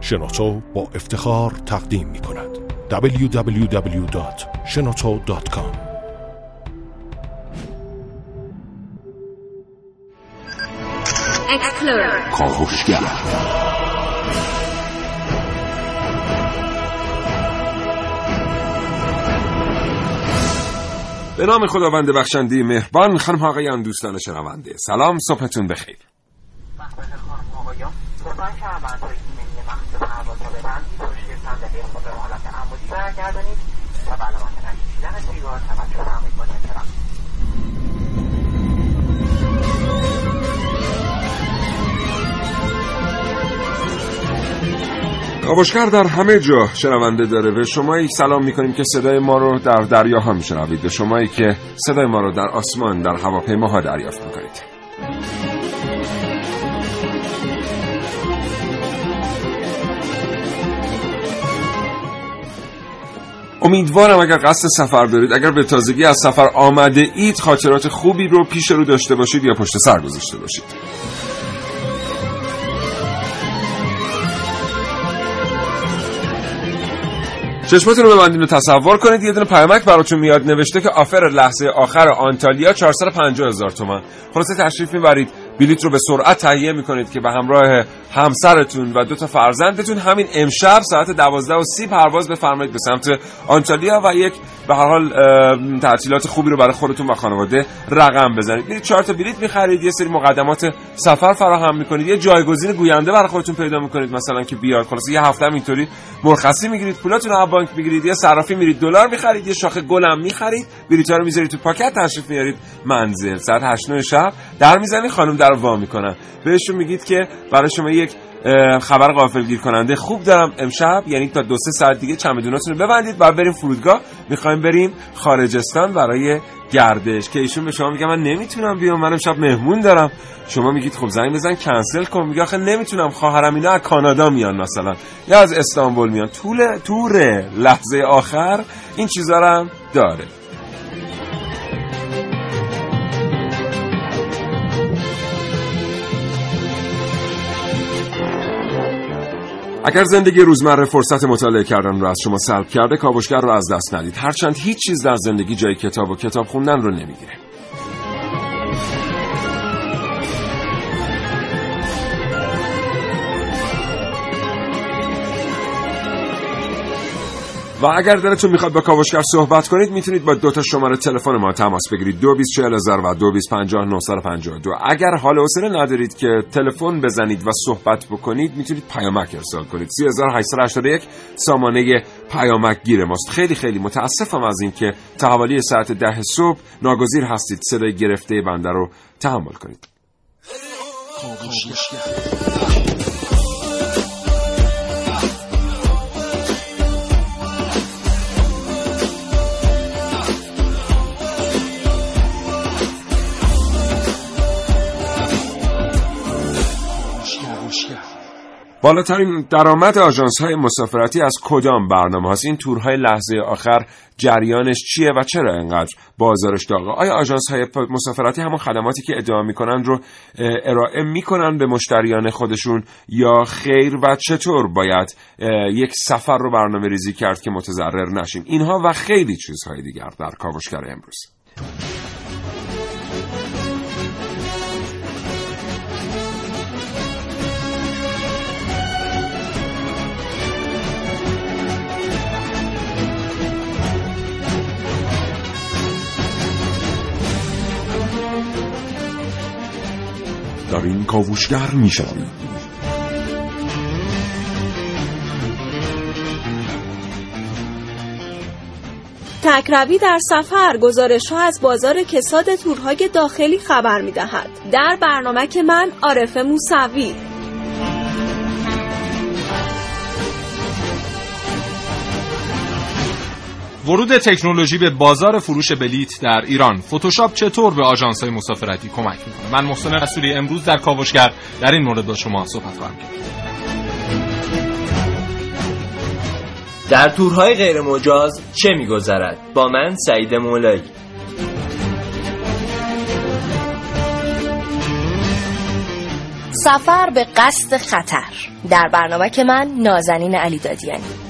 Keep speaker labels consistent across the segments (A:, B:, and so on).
A: شنوتو با افتخار تقدیم می کند. www.shenoto.com
B: کاوشگر به نام خداوند بخشنده مهربان خانم آقایان دوستان شنونده. سلام صبحتون بخیر. را ببندید پشتی صندلی خود به حالت عمودی برگردانید و به علامت نکشیدن سیگار توجه فرمایید با کاوشگر در همه جا شنونده داره به شمایی سلام می‌کنیم که صدای ما رو در دریاها میشنوید به شمایی که صدای ما رو در آسمان در هواپیماها دریافت می‌کنید. امیدوارم اگر قصد سفر دارید اگر به تازگی از سفر آمده اید خاطرات خوبی رو پیش رو داشته باشید یا پشت سر گذاشته باشید. چشمتون رو ببندین و تصور کنید یه دونه پیامک براتون میاد نوشته که آفر لحظه آخر آنتالیا 450 هزار تومن خلاصه تشریف می‌برید. بلیط رو به سرعت تهیه می‌کنید که به همراه همسرتون و دو تا فرزندتون همین امشب ساعت دوازده و سی پرواز بفرمایید به سمت آنتالیا و یک به هر حال تعطیلات خوبی رو برای خودتون و خانواده رقم بزنید. میرید چهار تا بلیط می‌خرید یه سری مقدمات سفر فراهم می‌کنید یه جایگزین گوینده برای خودتون پیدا می‌کنید مثلا که بیاد. خلاص یه هفته اینطوری مرخصی می‌گیرید پولاتون رو بانک می‌گیرید یه صرافی میرید دلار می‌خرید یه شاخه گلم می‌خرید بلیطا رو می‌ذارید تو پاکت تشریف میارید منزل. ساعت 8 شب در می‌زنید خانم در وا می‌کنن. بهشون میگید که برای شما یک خبر گیر کننده. خوب دارم امشب یعنی تا دو سه ساعت دیگه چمدوناتون رو ببندید. و بریم فرودگاه. می‌خوایم بریم خارجستان برای گردش که ایشون به شما میگه من نمی‌تونم بیام من امشب مهمون دارم. شما میگید خب زنگ بزن کنسل کن. میگه آخه نمی‌تونم خواهرم اینا از کانادا میان مثلا. یا از استانبول میان. طول توره لحظه آخر این چیزا هم داره. اگر زندگی روزمره فرصت مطالعه کردن رو از شما سلب کرده کاوشگر رو از دست ندید. هرچند هیچ چیز در زندگی جای کتاب و کتاب خوندن رو نمی‌گیره. و اگر دلتون می‌خواد با کاوشگر صحبت کنید می‌تونید با دو تا شماره تلفن ما تماس بگیرید. 224000 و 2250 اگر حال حوصله ندارید که تلفن بزنید و صحبت بکنید می‌تونید پیامک ارسال کنید. 3881 سامانه پیامک گیر ماست. خیلی خیلی متاسفم از اینکه تا حوالی ساعت ده صبح ناگزیر هستید صدای گرفته بنده رو تحمل کنید. بالاترین درآمد آژانس های مسافرتی از کدام برنامه هست؟ این تورهای لحظه آخر جریانش چیه و چرا انقدر بازارش داغه؟ آیا آژانس های مسافرتی همون خدماتی که ادعا می‌کنن رو ارائه می‌کنن به مشتریان خودشون یا خیر و چطور باید یک سفر رو برنامه ریزی کرد که متضرر نشیم؟ اینها و خیلی چیزهای دیگر در کاوشگر امروز. این کاوشگر می‌شوید
C: تکروی در سفر گزارش از بازار کساد تورهای داخلی خبر می دهد. در برنامه که من عارف موسوی
D: ورود تکنولوژی به بازار فروش بلیت در ایران. فتوشاپ چطور به آژانس های مسافرتی کمک می‌کنه؟ من محسن رسولی امروز در کاوشگر در این مورد با شما صحبت خواهم کرد.
E: در تورهای غیر مجاز چه میگذرد؟ با من سعید مولایی.
F: سفر به قصد خطر. در برنامه که من نازنین علی دادیانی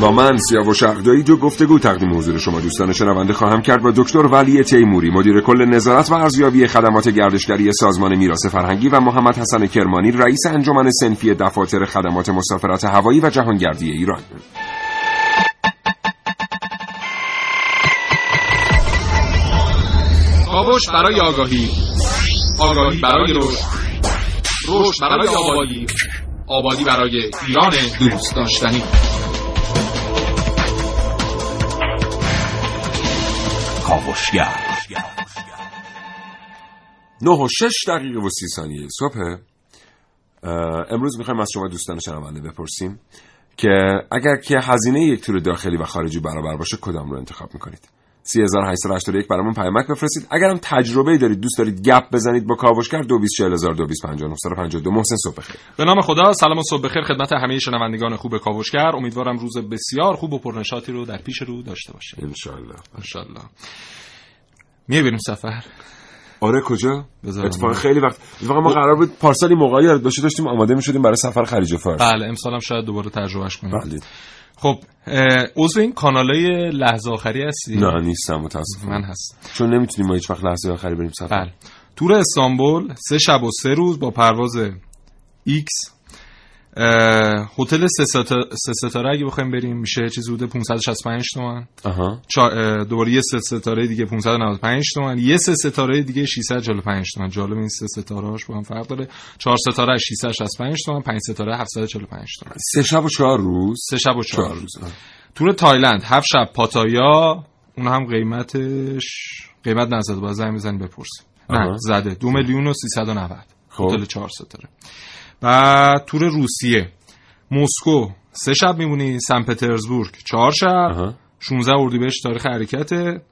B: با من سیاوش اقدایی جو گفتگو تقدیم حضور شما دوستان شنونده خواهم کرد با دکتر ولی تیموری مدیر کل نظارت و ارزیابی خدمات گردشگری سازمان میراث فرهنگی و محمد حسن کرمانی رئیس انجمن سنفی دفاتر خدمات مسافرت هوایی و جهانگردی ایران.
D: کاوش برای آگاهی. آگاهی برای رشد. رشد برای آبادی. آبادی برای ایران دوست داشتنی.
A: کاوشگر
B: نه و شش دقیقه و سی ثانیه صبح. امروز می‌خوایم از شما دوستان شنونده بپرسیم که اگر که هزینه یک تور داخلی و خارجی برابر باشه کدام رو انتخاب می‌کنید؟ 3881 برامون پیامک بفرستید. اگرم تجربه دارید دوست دارید گپ بزنید با کاوشگر 224000 محسن صبح بخیر.
D: به نام خدا سلام و صبح بخیر خدمت همه شنوندگان خوب کاوشگر. امیدوارم روز بسیار خوب و پرنشاطی رو در پیش رو داشته باشید
B: انشالله
D: انشالله می‌بینیم سفر.
B: آره کجا؟ اتفاقا
D: من.
B: خیلی وقت اتفاقا ما قرار بود پارسالی موقعی یاد باشه داشتیم آماده می‌شدیم برای سفر خلیج فارس.
D: بله امسالم شاید دوباره تجربهش کنیم.
B: بله.
D: خب عضو این کانالای لحظه آخری هستی؟
B: نه نیستم متاسفم.
D: من هست
B: چون نمی‌تونیم ما هیچ وقت لحظه آخری بریم سفر.
D: بله. تور استانبول سه شب و سه روز با پرواز ایکس هتل سه ستا- سه ستاره اگه بخوایم بریم میشه چیزی حدود 565 تومن.
B: آها.
D: چا- اه، دوباره یه سه ستاره دیگه 595 تومن. یه سه ستاره دیگه 645 تومن. جالب این سه ستاره هاش با هم فرق داره. چهار ستاره 665 تومن پنج ستاره 745 تومن.
B: سه شب و چهار روز؟
D: سه شب و چهار
B: چهار
D: روز
B: آه.
D: تور تایلند هفت شب. پاتایا اون هم قیمتش قیمت نزده. باید زنگ بزنی بپرسی. نه. زده. دو میلیون و سیصد
B: خب.
D: هتل چهار ستاره. بعد تور روسیه. مسکو سه شب میمونی سن پترزبورگ. چهار شب.
B: آها.
D: 16 اردیبهشت تاریخ حرکته.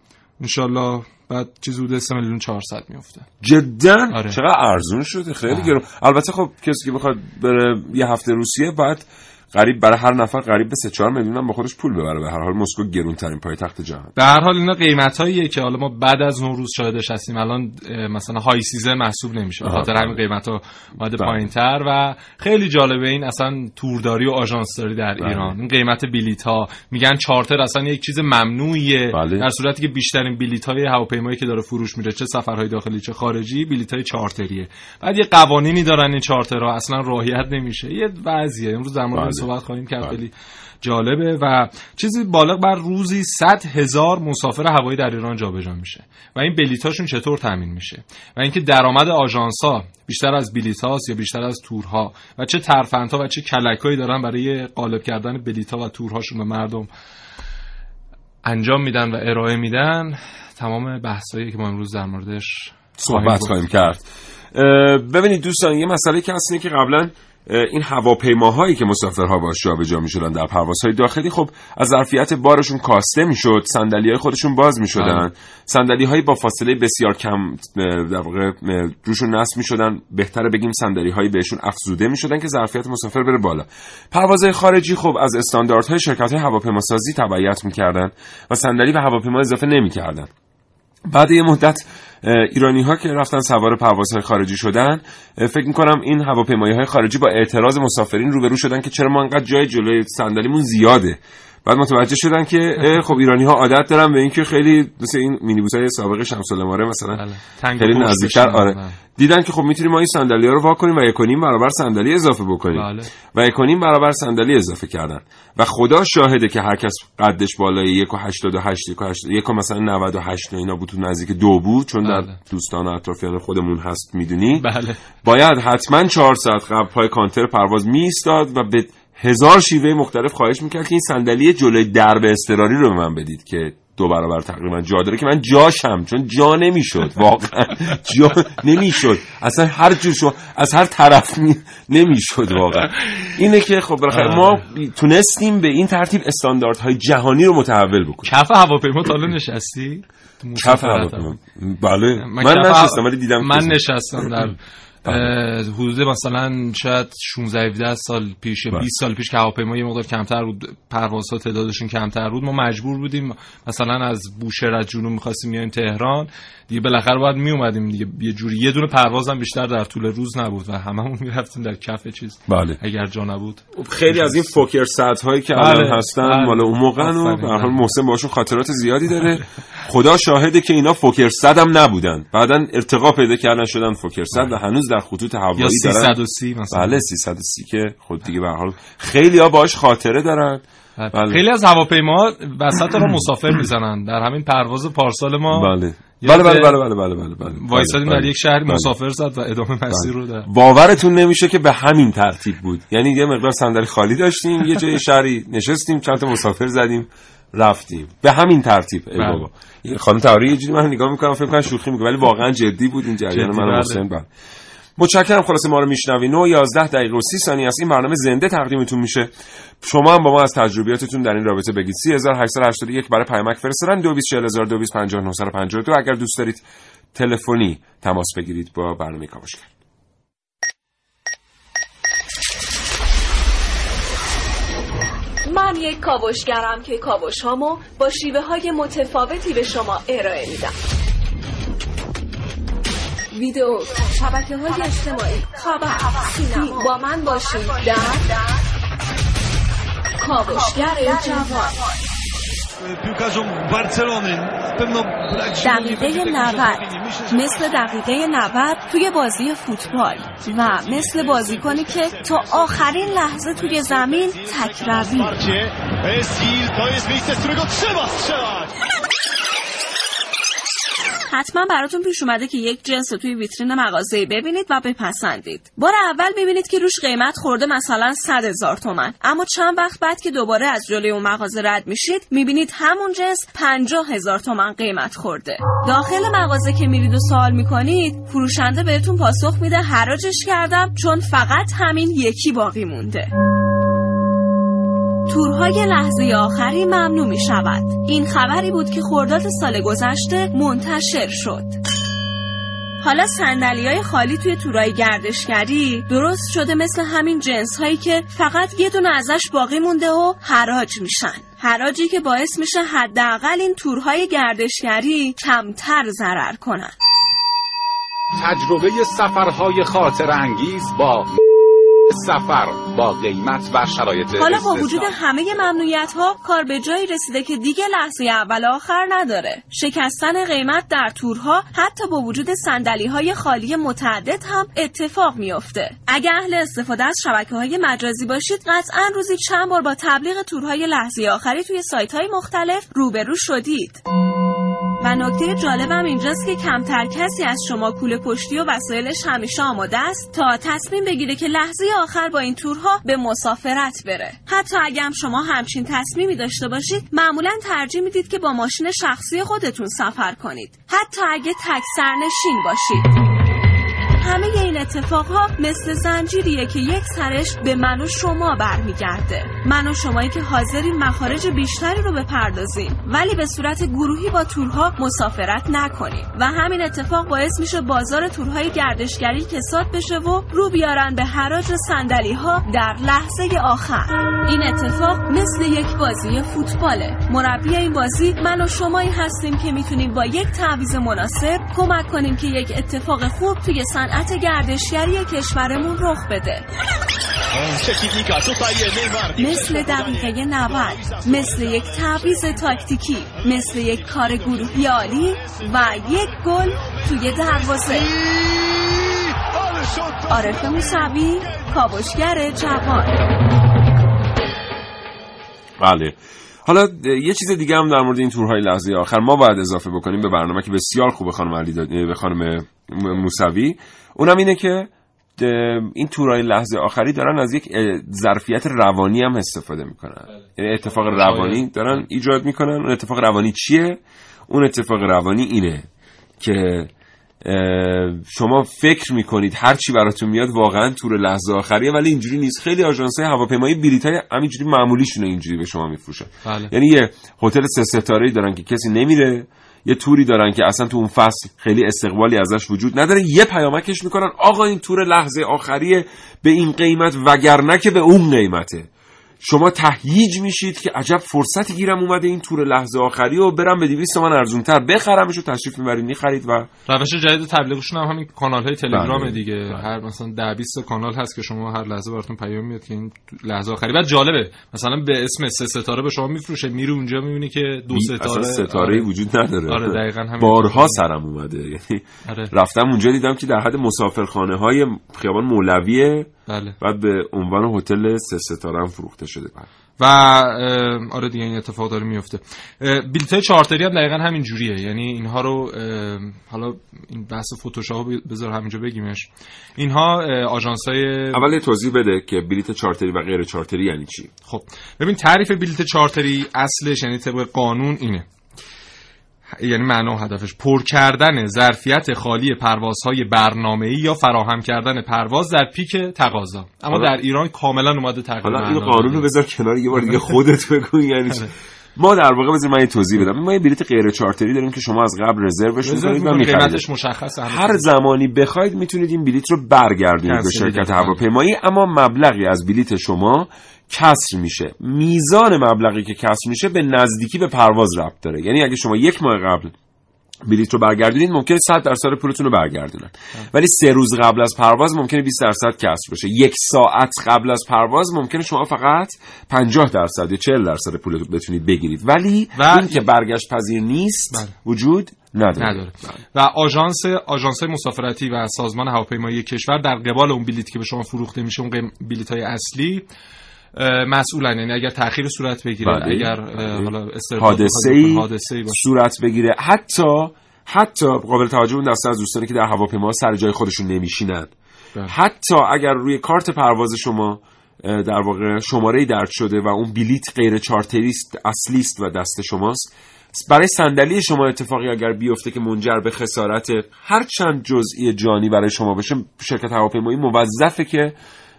D: انشالله بعد چیز حدود 3 میلیون 400 میفته
B: جدا؟
D: آره.
B: چقدر ارزون شده؟ خیلی. گرون. البته خب کسی که بخواد بره یه هفته روسیه باید قریب برای هر نفر قریب به 3 4 میلیون هم با خودش پول ببره. به هر حال مسکو گرون ترین پایتخت جهان.
D: به هر حال اینا قیمت هاییه که حالا ما بعد از نوروز شاهدش هستیم. الان مثلا high season محسوب نمیشه. به. خاطر همین قیمت ها اومده
B: بله.
D: پایین تر و خیلی جالبه این اصلا تورداری و آژانسداری در
B: بله.
D: ایران. این قیمت بلیت ها میگن چارتر اصلا یک چیز ممنوعیه.
B: بله.
D: در صورتی که بیشترین بلیت های هواپیمایی که داره فروش میره چه سفرهای داخلی چه خارجی بلیت های چارتریه. بعد یه قوانینی دارن این چارترها. اصلا رعایت نمیشه. یه وضعیه. امروز در مورد
B: بله.
D: صحبت خواهیم کرد.
B: بله.
D: خیلی جالبه و چیزی بالغ بر روزی 100 هزار مسافر هوایی در ایران جابجا میشه و این بلیتاشون چطور تامین میشه و اینکه درآمد آژانس ها بیشتر از بلیت هاست یا بیشتر از تورها و چه ترفندها و چه کلکایی دارن برای غالب کردن بلیت ها و تورهاشون به مردم انجام میدن و ارائه میدن تمام بحثایی که ما امروز در موردش
B: صحبت خواهیم کرد. ببینید دوستان یه مسئله که هست که قبلا این هواپیماهایی که مسافرها باش جابجا می‌شدن در پروازهای داخلی خب از ظرفیت بارشون کاسته می‌شد صندلی های خودشون باز می‌شدن. صندلی هایی با فاصله بسیار کم در واقع روشون نصب می‌شدن. بهتره بگیم صندلی هایی بهشون افزوده می‌شدن که ظرفیت مسافر بره بالا. پروازهای خارجی خب از استانداردهای شرکت های هواپیماسازی تبعیت می‌کردن و صندلی به هواپیما اضافه نمی‌کردن. بعد یه مدت ایرانی ها که رفتن سوار پروازهای خارجی شدن فکر می‌کنم این هواپیمایی های خارجی با اعتراض مسافرین روبرو شدن که چرا ما انقدر جای جلوی صندلیمون زیاده. بعد متوجه شدن که خب ایرانی ها عادت دارن به اینکه خیلی مثل این مینیبوس های سابق شمس الاماره مثلا
D: بله.
B: خیلی. نزدیکتر آره
D: بله.
B: دیدن که خب می‌تونیم ما این صندلی ها رو وا کنیم و یکنیم برابر صندلی اضافه بکنیم
D: بله.
B: و یکنیم برابر صندلی اضافه کردن و خدا شاهده که هر کس قدش بالای یک و هشتاد و هشت یک و هشت یک و مثلا 98 و اینا بود تو نزدیک دو بود چون در
D: بله.
B: دوستان و اطرافیان خودمون هست می‌دونی
D: بله
B: باید حتما چهار ساعت قبل پای کانتر پرواز میستاد و به هزار شیوه مختلف خواهش می‌کرد که این صندلی جلوی درب اضطراری رو به من بدید که دو برابر تقریبا جا داره که من جاشم چون جا نمی‌شد واقعا جا نمی‌شد. اصلا هر جور شما از هر طرف می... نمی‌شد واقعا. اینه که خب بالاخره ما تونستیم به این ترتیب استانداردهای جهانی رو متحول بکنیم.
D: کف هواپیما تا نشستی؟
B: کف هواپیما. بله. من, نشستم ولی دیدم
D: من نشستم در حدود مثلا شاید 16 17 سال پیش
B: بله.
D: 20 سال پیش که هواپیما یه مقدار کمتر بود پروازها تعدادشون کمتر بود ما مجبور بودیم مثلا از بوشهر از جنوب می‌خواستیم بیایم تهران. دیگه بالاخره باید می اومدیم دیگه. یه جوری یه دونه پرواز هم بیشتر در طول روز نبود و هممون می‌رفتیم در کف چیز.
B: بله.
D: اگر جا نبود.
B: خیلی از این فوکر سد هایی که
D: بله،
B: الان هستن
D: بله.
B: مال اون موقع و به هر حال
D: بله.
B: محسن باشون خاطرات زیادی داره. خدا شاهده که اینا فوکر صد هم نبودن. بعدا ارتقا پیدا کردن شدن فوکر صد و هنوز در خطوط
D: یا
B: هوایی دارن
D: 330 مثلا.
B: بله 330 که خود دیگه به حال خیلی ها باش خاطره دارن. بله.
D: خیلی از هواپیما وسط را مسافر می‌زنن. در همین پرواز پارسال ما
B: بله.
D: یاد
B: بله بله بله بله بله بله
D: وایسادیم
B: بله،
D: در یک شهر
B: بله.
D: مسافر زد و ادامه مسیر رو در
B: باورتون نمیشه که به همین ترتیب بود. یعنی یه مقدار صندلی خالی داشتیم یه جای شهری نشستیم چند تا مسافر زدیم رفتیم. به همین ترتیب ای
D: بله.
B: بابا. خانم تهاری یه جوری من نگاه می‌کنم فکر کنم شوخی میگه ولی واقعا جدی بود این جریان من
D: بله.
B: حسین بله. متشکرم خلاصه ما رو میشنوی. 9 11 دقیقه و 30 ثانیه است. این برنامه زنده تقدیمتون میشه. شما هم با ما از تجربیاتتون در این رابطه بگید. 3881 برای پیامک فرستادن. 224000 اگر دوست دارید تلفنی تماس بگیرید با برنامه کاوشگر.
C: من یک کاوشگرم که کاوش هامو با شیوه های متفاوتی به شما ارائه میدم. ویدیو شبکه های اجتماعی. خبر سینما. با من باشید در کاوشگر جوان. دقیقه
G: będzie takich
C: 90
G: uszczęśliwień. Myślę, że
C: مثل دقیقه 90 توی بازی فوتبال و مثل بازیکنی که تا آخرین لحظه توی زمین تکروی. حتما براتون پیش اومده که یک جنس رو توی ویترین مغازه ببینید و بپسندید. بار اول می‌بینید که روش قیمت خورده مثلا 100 هزار تومن. اما چند وقت بعد که دوباره از جلوی اون مغازه رد میشید می‌بینید همون جنس 50 هزار تومن قیمت خورده. داخل مغازه که میرید و سوال می‌کنید فروشنده بهتون پاسخ میده حراجش کردم چون فقط همین یکی باقی مونده. تورهای لحظه آخری ممنوع می شود. این خبری بود که خرداد سال گذشته منتشر شد. حالا سندلی های خالی توی تورای گردشگری درست شده مثل همین جنس هایی که فقط یه دونه ازش باقی مونده و حراج میشن. حراجی که باعث میشه حداقل این تورهای گردشگری کمتر ضرر کنن.
H: تجربه سفرهای خاطر انگیز با سفر با قیمت و شرایط
C: حالا با وجود. همه ممنوعیت ها کار به جایی رسیده که دیگه لحظه اول آخر نداره. شکستن قیمت در تورها حتی با وجود سندلی های خالی متعدد هم اتفاق میافته. اگه اهل استفاده از شبکه های مجازی باشید قطعا روزی چند بار با تبلیغ تورهای لحظه آخری توی سایت های مختلف روبرو شدید. و نکته جالبم اینجاست که کمتر کسی از شما کوله پشتی و وسایلش همیشه آماده است تا تصمیم بگیره که لحظه آخر با این تورها به مسافرت بره. حتی اگه هم شما همچین تصمیمی داشته باشید معمولا ترجیح می‌دید که با ماشین شخصی خودتون سفر کنید. حتی اگه تک سرنشین باشید. همه این اتفاقها مثل زنجیریه که یک سرش به من و شما برمیگرده. من و شمایی که حاضریم مخارج بیشتری رو بپردازیم. ولی به صورت گروهی با تورها مسافرت نکنیم. و همین اتفاق باعث میشه بازار تورهای گردشگری کساد بشه و رو بیارن به حراج صندلی ها در لحظه آخر. این اتفاق مثل یک بازی فوتباله. مربی این بازی من و شمایی هستیم که می‌تونیم با یک تعویض مناسب کمک کنیم که یک اتفاق خوب توی صنعت گردشگری کشورمون رخ بده. مثل دقیقه 90 مثل یک تعویض تاکتیکی مثل یک کار گروهی عالی و یک گل توی دروازه. عارف موسوی کاوشگر جوان.
B: بله. حالا یه چیز دیگه هم در مورد این تورهای لحظه آخر. ما باید اضافه بکنیم به برنامه که بسیار خوبه خانم علی داد... به خانم موسوی. اونم اینه که این تورهای لحظه آخری دارن از یک ظرفیت روانی هم استفاده می‌کنن. یعنی اتفاق روانی دارن ایجاد می‌کنن. اون اتفاق روانی چیه؟ اون اتفاق روانی اینه که شما فکر می‌کنید هر چی براتون میاد واقعا تور لحظه آخریه ولی اینجوری نیست. خیلی آژانس های هواپیمایی بلیط های همینجوری معمولیشونه اینجوری به شما میفروشن.
D: بله.
B: یعنی یه هتل سه ستاره ای دارن که کسی نمیره. یه توری دارن که اصلا تو اون فصل خیلی استقبالی ازش وجود نداره. یه پیامکش می‌کنن آقا این تور لحظه آخریه به این قیمت وگرنه که به اون قیمته. شما تهییج میشید که عجب فرصتی گیرم اومده این تور لحظه آخری و برم به 200 تومن ارزونتر بخرمش و تشریف می‌برید می‌خرید و
D: روش جدید تبلیغشون هم همین کانال های تلگرام
B: بله.
D: دیگه
B: بله.
D: هر مثلا 10 20 کانال هست که شما هر لحظه براتون پیام میاد که این لحظه آخری بعد جالبه مثلا به اسم سه ستاره به شما میفروشه میری اونجا می‌بینی که دو ستاره
B: اصلا ستاره
D: آره.
B: وجود نداره
D: آره، دقیقاً همین.
B: بارها سرم اومده یعنی
D: آره.
B: رفتم اونجا دیدم که در حد مسافرخانه های خیابان مولویه
D: بله.
B: بعد به عنوان هتل سه ستاره هم فروخته شده.
D: و اه، آره دیگه این اتفاق داره میفته. بلیط های چارتری هم دقیقا همین جوریه. یعنی اینها رو حالا این بحث فتوشاپ بذار همینجا بگیمش. اینها آژانس های
B: اول توضیح بده که بلیت چارتری و غیر چارتری یعنی چی؟
D: خب ببین تعریف بلیت چارتری اصلش یعنی طبق قانون اینه. یعنی معنا و هدفش پر کردن ظرفیت خالی پروازهای برنامه‌ای یا فراهم کردن پرواز در پیک تقاضا اما
B: حالا-
D: در ایران کاملا اومده تغییر
B: حالا این. قانون رو بذار کنار یه بار دیگه خودت بگو یعنی
D: آره.
B: ما در واقع بذار من یه توضیح بدم ما یه بلیت غیر چارتری داریم که شما از قبل رزروش
D: رزرو
B: می‌کنید و
D: قیمتش مشخصه
B: هر. زمانی بخواید می‌تونید این بلیت رو برگردونید به شرکت. هواپیمایی اما مبلغی از بلیت شما کسر میشه. میزان مبلغی که کسر میشه به نزدیکی به پرواز ربط داره. یعنی اگه شما یک ماه قبل بلیت رو برگردونید ممکنه 100 درصد پولتون رو برگردونن. ولی سه روز قبل از پرواز ممکنه 20 درصد کسر بشه یک ساعت قبل از پرواز ممکنه شما فقط 50 درصد یا 40 درصد پول رو بتونید بگیرید. ولی
D: و-
B: این که برگشت پذیر نیست
D: بله.
B: وجود نداره,
D: نداره. و آژانس آژانس مسافرتی و سازمان هواپیمایی کشور در قبال اون بلیت که به شما فروخته میشه اون بلیت های اصلی مسئولن یعنی اگر تاخیر صورت بگیره
B: بله.
D: اگر
B: بله.
D: حالا
B: حادثه‌ای
D: باشه
B: صورت بگیره حتی حتی قابل توجه اون دسته از دوستانی که در هواپیما سر جای خودشون نمیشینن
D: بله.
B: حتی اگر روی کارت پرواز شما در واقع شماره درد شده و اون بلیت غیر چارتریست اصلی است و دست شماست برای صندلی شما اتفاقی اگر بیفته که منجر به خسارت هر چند جزئی جانی برای شما بشه شرکت هواپیمایی موظفه که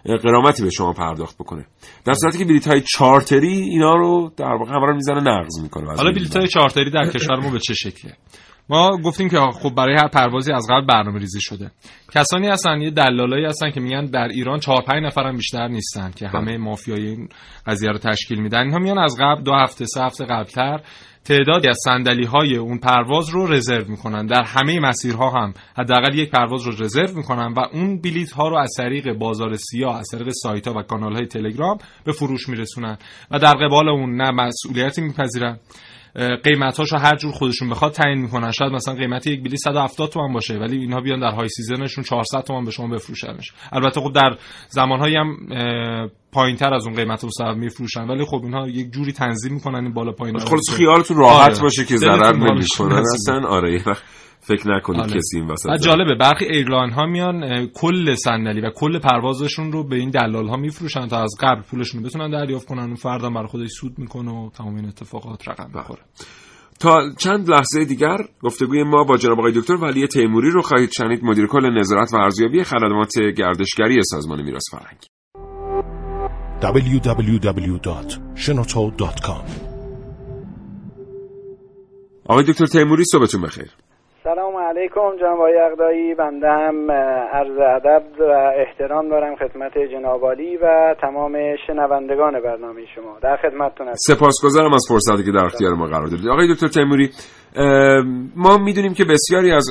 B: قرامتی به شما پرداخت بکنه. در صورتی که بلیط های چارتری اینا رو در واقع همه رو می‌زنه نقض می‌کنه.
D: حالا بلیط های چارتری در کشور ما به چه شکله ما گفتیم که خب برای هر پروازی از قبل برنامه ریزی شده. کسانی هستن یه دلالایی هستن که میگن در ایران چهار پنج نفر هم بیشتر نیستن که همه مافیای این قضیه رو تشکیل میدن. اینها میان از قبل دو هفته سه هفته قبلتر تعدادی از صندلی های اون پرواز رو رزرو می‌کنن. در همه مسیرها هم. حداقل یک پرواز رو رزرو می‌کنن و اون بلیت ها رو از طریق بازار سیاه از طریق سایت ها و کانال های تلگرام به فروش میرسونن. و در قبال اون نه مسئولیتی میپذیرن. قیمتاشو هر جور خودشون بخواد تعیین می‌کنن. شاید مثلا قیمت یک بلیط 170 تومن باشه ولی اینها بیان در high season شون 400 تومن به شما بفروشنش. البته خب در زمانهایی هم پایین تر از اون قیمت رو صاحب میفروشن ولی خب اینها یک جوری تنظیم می‌کنن این بالا پایین
B: خلاص خیالتون راحت
D: آره.
B: باشه که ضرر نمی‌کنن. اصلا آره. فکر نکنید
D: آره.
B: کسی این وسط
D: و جالبه. برخی ایرلاین ها میان کل صندلی و کل پروازشون رو به این دلال ها میفروشن تا از قبل پولشون رو بتونن دریافت کنن اون فردا برای خودش سود می‌کنه و تمام این اتفاقات رقم بخوره
B: تا چند لحظه دیگر گفتگوی ما با جناب آقای دکتر ولی تیموری رو خواهید شنید. مدیر کل نظارت و ارزیابی خدمات گردشگری سازمان میراث فرهنگی
A: www.shenoto.com
B: آقای دکتر تیموری صبحتون بخیر.
I: سلام علیکم جناب آقای اقدایی. بنده هم عرض ادب و احترام دارم خدمت جناب و تمام شنوندگان برنامه شما. در خدمتتون هستم.
B: سپاسگزارم از فرصتی که در اختیار ما قرار دادید. آقای دکتر تیموری ما می‌دونیم که بسیاری از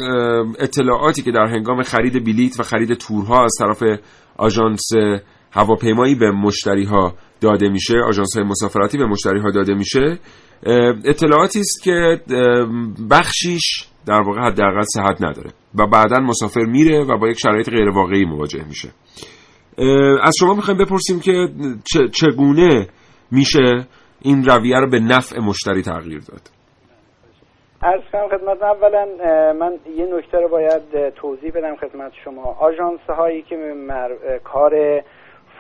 B: اطلاعاتی که در هنگام خرید بلیت و خرید تورها از طرف آژانس هواپیمایی به مشتری ها داده میشه آژانس های مسافرتی به مشتری ها داده میشه اطلاعاتی است که بخشیش در واقع حداقل صحت نداره. و بعدا مسافر میره و با یک شرایط غیر واقعی مواجه میشه. از شما می‌خوایم بپرسیم که چگونه میشه این رویه رو به نفع مشتری تغییر داد؟
I: عرض کنم خدمت اولا من یه نکته رو باید توضیح بدم خدمت شما. آژانس هایی که مر... کار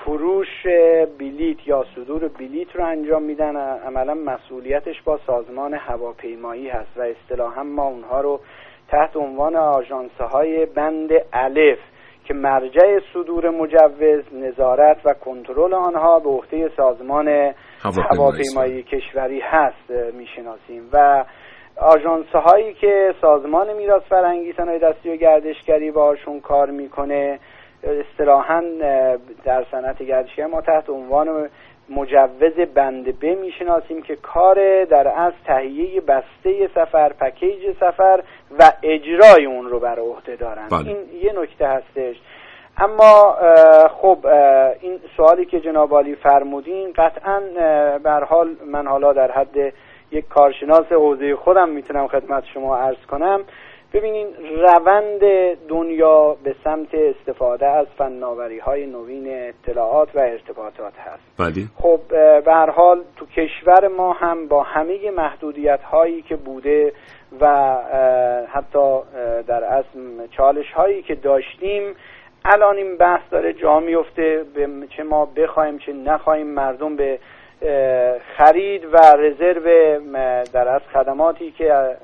I: فروش بلیت یا صدور بلیت رو انجام میدن. عملا مسئولیتش با سازمان هواپیمایی هست و اصطلاحا ما اونها رو تحت عنوان آژانس های بند الف که مرجع صدور مجوز نظارت و کنترل آنها به عهده سازمان
B: هواپیمایی
I: کشوری هست می‌شناسیم. و آژانس هایی که سازمان میراث فرهنگی صنایع دستی و گردشگری باشون کار می‌کنه اصطلاحا در صنعت گردشگری ما تحت عنوان مجوز بند ب می‌شناسیم که کار در از تهیه بسته سفر پکیج سفر و اجرای اون رو بر عهده دارن.
B: بله.
I: این یه نکته هستش. اما خب این سوالی که جناب عالی فرمودین قطعا بر حال من حالا در حد یک کارشناس حوزه خودم می‌تونم خدمت شما عرض کنم. ببینین روند دنیا به سمت استفاده از فناوری های نوین اطلاعات و ارتباطات هست.
B: بله
I: خب به هر حال تو کشور ما هم با همه محدودیت هایی که بوده و حتی در اصل چالش هایی که داشتیم الان این بحث داره جا میفته به چه ما بخوایم چه نخواهیم مردم به خرید و رزرو در از خدماتی که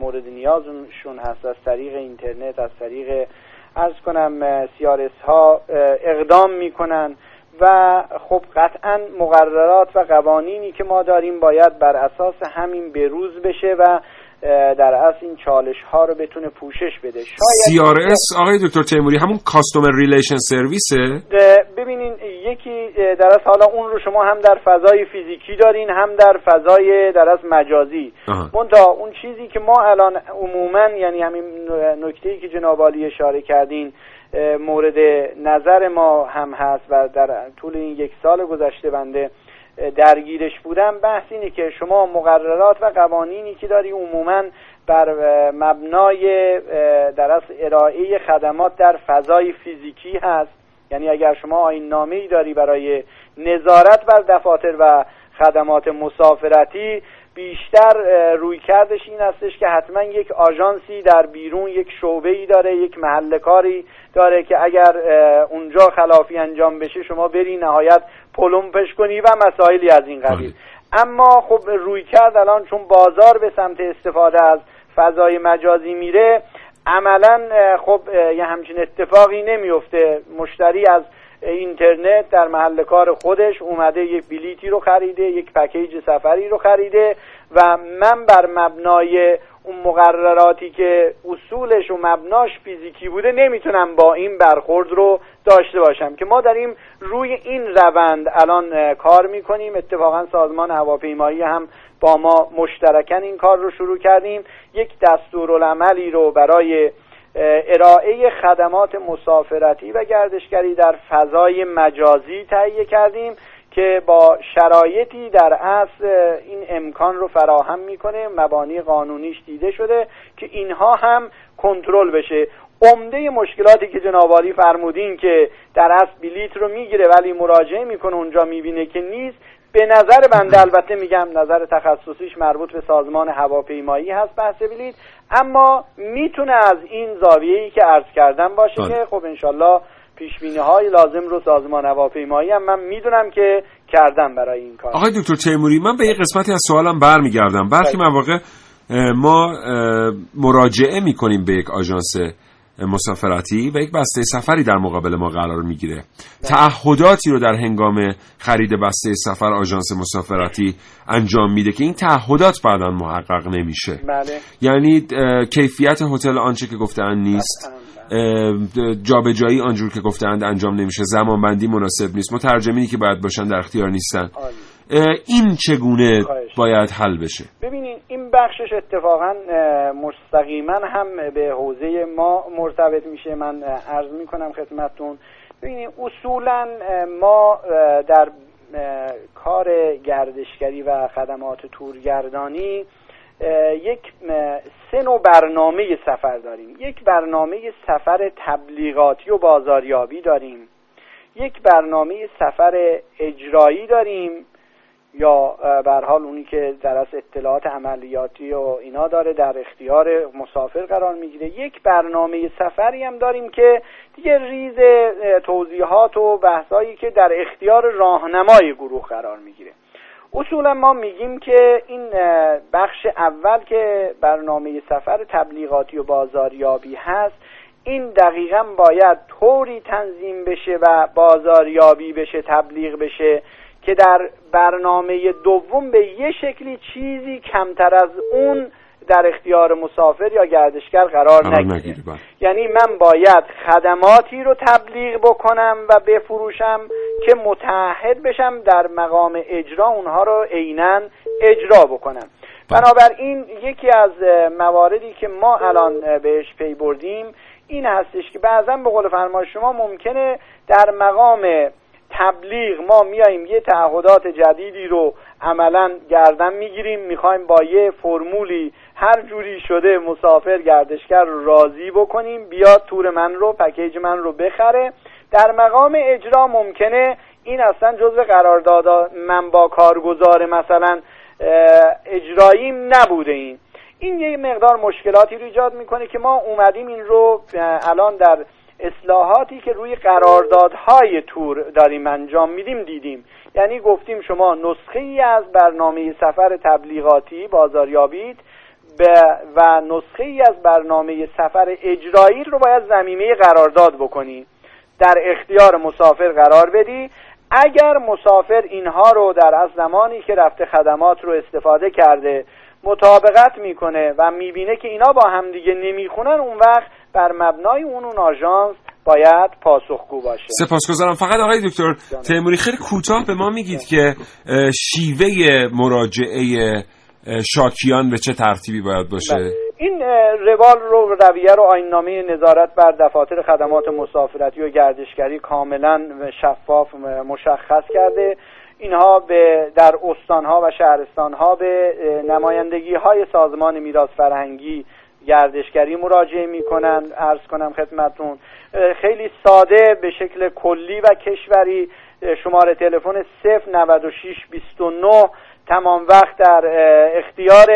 I: مورد نیازشون هست. از طریق اینترنت از طریق از کنم سیارس ها اقدام می‌کنن و خب قطعا مقررات و قوانینی که ما داریم باید بر اساس همین بروز بشه و در اصل این چالش ها رو بتونه پوشش بده.
B: شاید CRS آقای دکتر تیموری همون customer relation service ه
I: ببینین یکی در اصل حالا اون رو شما هم در فضای فیزیکی دارین هم در فضای در اصل مجازی. منتها اون چیزی که ما الان عموما یعنی همین نکته ای که جناب عالی اشاره کردین مورد نظر ما هم هست و در طول این یک سال گذشته بنده درگیرش بودم بحث اینه که شما مقررات و قوانینی که داری عموما بر مبنای در اصل ارائه خدمات در فضای فیزیکی هست. یعنی اگر شما آین نامه داری برای نظارت بر دفاتر و خدمات مسافرتی بیشتر روی کردش این هستش که حتما یک آژانسی در بیرون یک شعبه ای داره یک محل کاری داره که اگر اونجا خلافی انجام بشه شما بری نهایت پلمپش کنی و مسائلی از این قبیل. اما خب روی کرد الان چون بازار به سمت استفاده از فضای مجازی میره عملا خب یه همچین اتفاقی نمیفته. مشتری از اینترنت در محل کار خودش اومده یک بلیتی رو خریده یک پکیج سفری رو خریده و من بر مبنای اون مقرراتی که اصولش و مبناش فیزیکی بوده نمی‌تونم با این برخورد رو داشته باشم که ما داریم روی این روند الان کار می‌کنیم. اتفاقا سازمان هواپیمایی هم با ما مشترکن این کار رو شروع کردیم. یک دستورالعملی رو برای ارائه خدمات مسافرتی و گردشگری در فضای مجازی تهیه کردیم. که با شرایطی در اصل این امکان رو فراهم می‌کنه مبانی قانونیش دیده شده که اینها هم کنترل بشه. عمده مشکلاتی که جنابالی فرمودین که در اصل بلیت رو می‌گیره ولی مراجعه می‌کنه اونجا می‌بینه که نیست به نظر بنده البته میگم نظر تخصصیش مربوط به سازمان هواپیمایی هست بحث بلیت اما می‌تونه از این زاویه‌ای که عرض کردم باشه که خب انشالله پیش های لازم رو سازمان هواپیمایی هم من می‌دونم که کردم برای این کار.
B: آقای دکتر تیموری من به یه قسمتی از سوالم برمیگردم. برخی مواقع ما مراجعه می‌کنیم به یک آژانس مسافرتی و یک بسته سفری در مقابل ما قرار می‌گیره. تعهداتی رو در هنگام خرید بسته سفر آژانس مسافرتی انجام میده که این تعهدات بعدا محقق نمیشه.
I: بله.
B: یعنی کیفیت هتل آنچه که گفتن نیست. جابجایی آنجور که گفتند انجام نمیشه. زمان بندی مناسب نیست. مترجمینی که باید باشن در اختیار نیستن. این چگونه باید حل بشه؟
I: ببینین این بخشش اتفاقا مستقیما هم به حوزه ما مرتبط میشه. من عرض می‌کنم خدمتتون. ببینین اصولا ما در کار گردشگری و خدمات تورگردانی یک سه نوع برنامه سفر داریم. یک برنامه سفر تبلیغاتی و بازاریابی داریم. یک برنامه سفر اجرایی داریم. یا بر حال اونی که در از اطلاعات عملیاتی و اینا داره در اختیار مسافر قرار می‌گیره. یک برنامه سفری هم داریم که دیگه ریز توضیحات و بحثایی که در اختیار راهنمای گروه قرار می‌گیره. اصولا ما میگیم که این بخش اول که برنامه سفر تبلیغاتی و بازاریابی هست این دقیقا باید طوری تنظیم بشه و بازاریابی بشه تبلیغ بشه که در برنامه دوم به یه شکلی چیزی کمتر از اون در اختیار مسافر یا گردشگر قرار نگیره.
B: بله.
I: یعنی من باید خدماتی رو تبلیغ بکنم و بفروشم که متعهد بشم در مقام اجرا اونها رو عینا اجرا بکنم. بنابراین یکی از مواردی که ما الان بهش پی بردیم این هستش که بعضا به قول فرمای شما ممکنه در مقام تبلیغ ما میاییم یه تعهدات جدیدی رو عملا گردن می‌گیریم. می‌خوایم با یه فرمولی هر جوری شده مسافر گردشگر راضی بکنیم بیاد تور من رو پکیج من رو بخره. در مقام اجرا ممکنه این اصلا جزء قرارداد من با کارگزار مثلا اجراییم نبوده این. این یه مقدار مشکلاتی رو ایجاد می‌کنه که ما اومدیم این رو الان در اصلاحاتی که روی قراردادهای تور داریم انجام میدیم دیدیم. یعنی گفتیم شما نسخه ای از برنامه سفر تبلیغاتی بازاریابید. و نسخه ای از برنامه سفر اجرایی رو باید زمینه قرارداد بکنی. در اختیار مسافر قرار بدی. اگر مسافر اینها رو در از زمانی که رفته خدمات رو استفاده کرده مطابقت می‌کنه و می‌بینه که اینا با همدیگه نمی‌خونن اون وقت بر مبنای اون اون آژانس باید پاسخگو باشه.
B: سپاسگزارم. فقط آقای دکتر تیموری خیلی کوتاه به ما میگید که شیوه مراجعه شاکیان به چه ترتیبی باید باشه؟
I: بله. این روال رو رویه رو آیننامه نظارت بر دفاتر خدمات مسافرتی و گردشگری کاملا شفاف مشخص کرده. اینها به در استانها و شهرستانها به نمایندگی های سازمان میراث فرهنگی گردشگری مراجعه می‌کنن. عرض کنم خدمتون خیلی ساده به شکل کلی و کشوری. شماره تلفن 096 29 تمام وقت در اختیار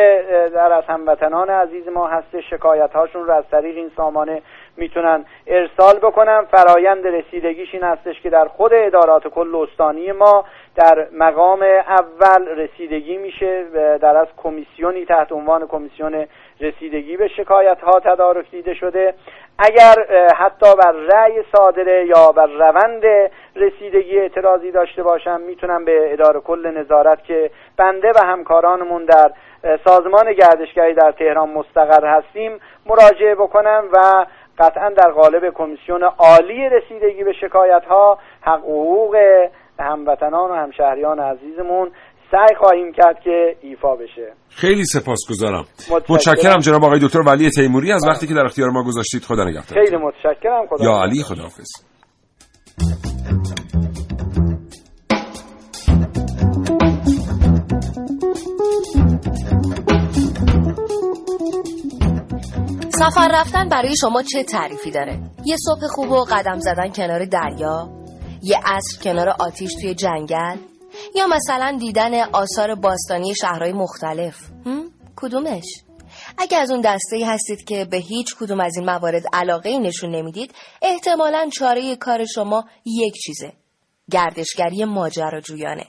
I: در از هموطنان عزیز ما هست شکایت هاشون رو از طریق این سامانه می‌تونن ارسال بکنن فرایند رسیدگیش این هستش که در خود ادارات کل استانی ما در مقام اول رسیدگی میشه در از کمیسیونی تحت عنوان کمیسیون رسیدگی به شکایت ها تدارک دیده شده. اگر حتی بر رأی صادره یا بر روند رسیدگی اعتراضی داشته باشم می‌تونم به اداره کل نظارت که بنده و همکارانمون در سازمان گردشگری در تهران مستقر هستیم مراجعه بکنم و قطعا در قالب کمیسیون عالی رسیدگی به شکایت ها حق و حقوق هموطنان و همشهریان عزیزمون سعی خواهیم کرد که ایفا بشه.
B: خیلی سپاسگزارم.
I: متشکرم.
B: متشکرم جناب آقای دکتر ولی تیموری از وقتی که در اختیار ما گذاشتید خدا نگهدار.
I: خیلی متشکرم. خدا
B: یا علی خداحافظ.
F: سفر رفتن برای شما چه تعریفی داره؟ یه صبح خوب و قدم زدن کنار دریا؟ یه عصر کنار آتیش توی جنگل؟ یا مثلا دیدن آثار باستانی شهرهای مختلف؟ هم؟ کدومش؟ اگه از اون دسته ای هستید که به هیچ کدوم از این موارد علاقه ای نشون نمی‌دید احتمالا چاره کار شما یک چیزه گردشگری ماجراجویانه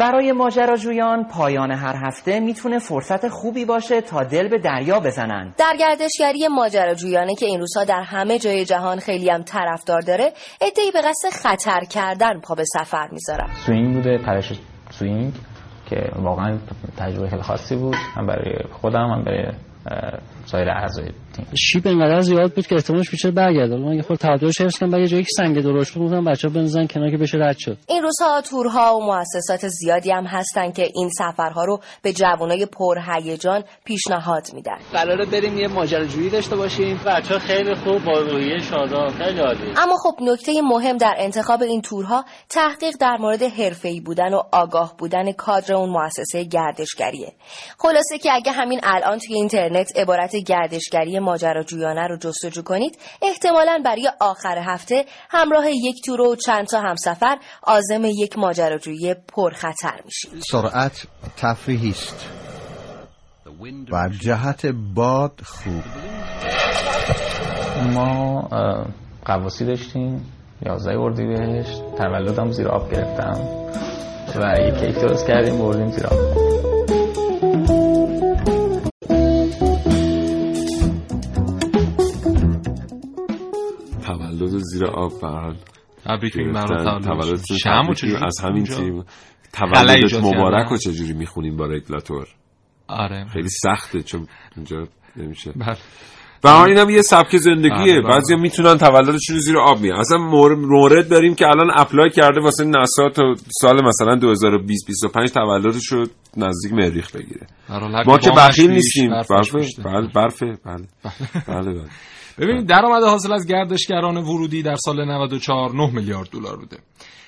J: برای ماجراجویان پایان هر هفته می‌تونه فرصت خوبی باشه تا دل به دریا بزنن.
F: در گردشگری ماجراجویانه که این روزها در همه جای جهان خیلی هم طرفدار داره عده‌ای به قصد خطر کردن پا به سفر می‌ذارن
K: swing بوده پرش swing که واقعا تجربه خیلی خاصی بود. هم برای خودم هم برای سایر اعضای
L: شیب اینقدر زیاد بود که احتمالش بیشتر برگرده من یه خورده تعادلش حفظ کنم بعد یه جایی که سنگ درشت بود گفتم بچه‌ها بزنن کنار که بشه رد شد.
F: این روزها تورها و مؤسسات زیادی هم هستن که این سفرها رو به جوانای پرهیجان پیشنهاد میدن.
M: قراره بریم یه ماجراجویی داشته باشیم.
N: بچه خیلی خوب با روحیه شاداب. خیلی عالی.
F: اما خب نکته مهم در انتخاب این تورها تحقیق در مورد حرفه‌ای بودن و آگاه بودن کادر اون مؤسسه گردشگریه. خلاصه که اگه همین الان توی اینترنت عبارت گردشگری ماجراجویانه رو جستجو کنید احتمالا برای آخر هفته همراه یک تور و چند تا همسفر عازم یک ماجراجویی پرخطر میشید.
O: سرعت تفریحی است. و جهت باد خوب.
K: ما قواسی داشتیم 11 اردیبهشت تولدم زیر آب گرفتم و یه کیک درست کردیم بردیم زیر آب.
B: زیر آب فرهاد
D: تبریک تولد. چجوری
B: میگیم. از همین تیم.
D: ایجاد
B: مبارک. و چجوری می‌خونیم با رگلاتور
D: آره.
B: خیلی سخته چون اینجا نمیشه.
D: بله.
B: و این هم یه سبک زندگیه.
D: بله، بله.
B: بعضی می‌تونن تولدشون زیر آب میارن اصلا مور- مورد داریم که الان اپلای کرده واسه نسا تا سال مثلا 2020 25 تولدش رو نزدیک مریخ بگیره. ما که بخیل نیستیم. برفه. بله برفه. بله. بله بله.
D: ببینید درآمد حاصل از گردشگران ورودی در سال 94 9 میلیارد دلار بوده.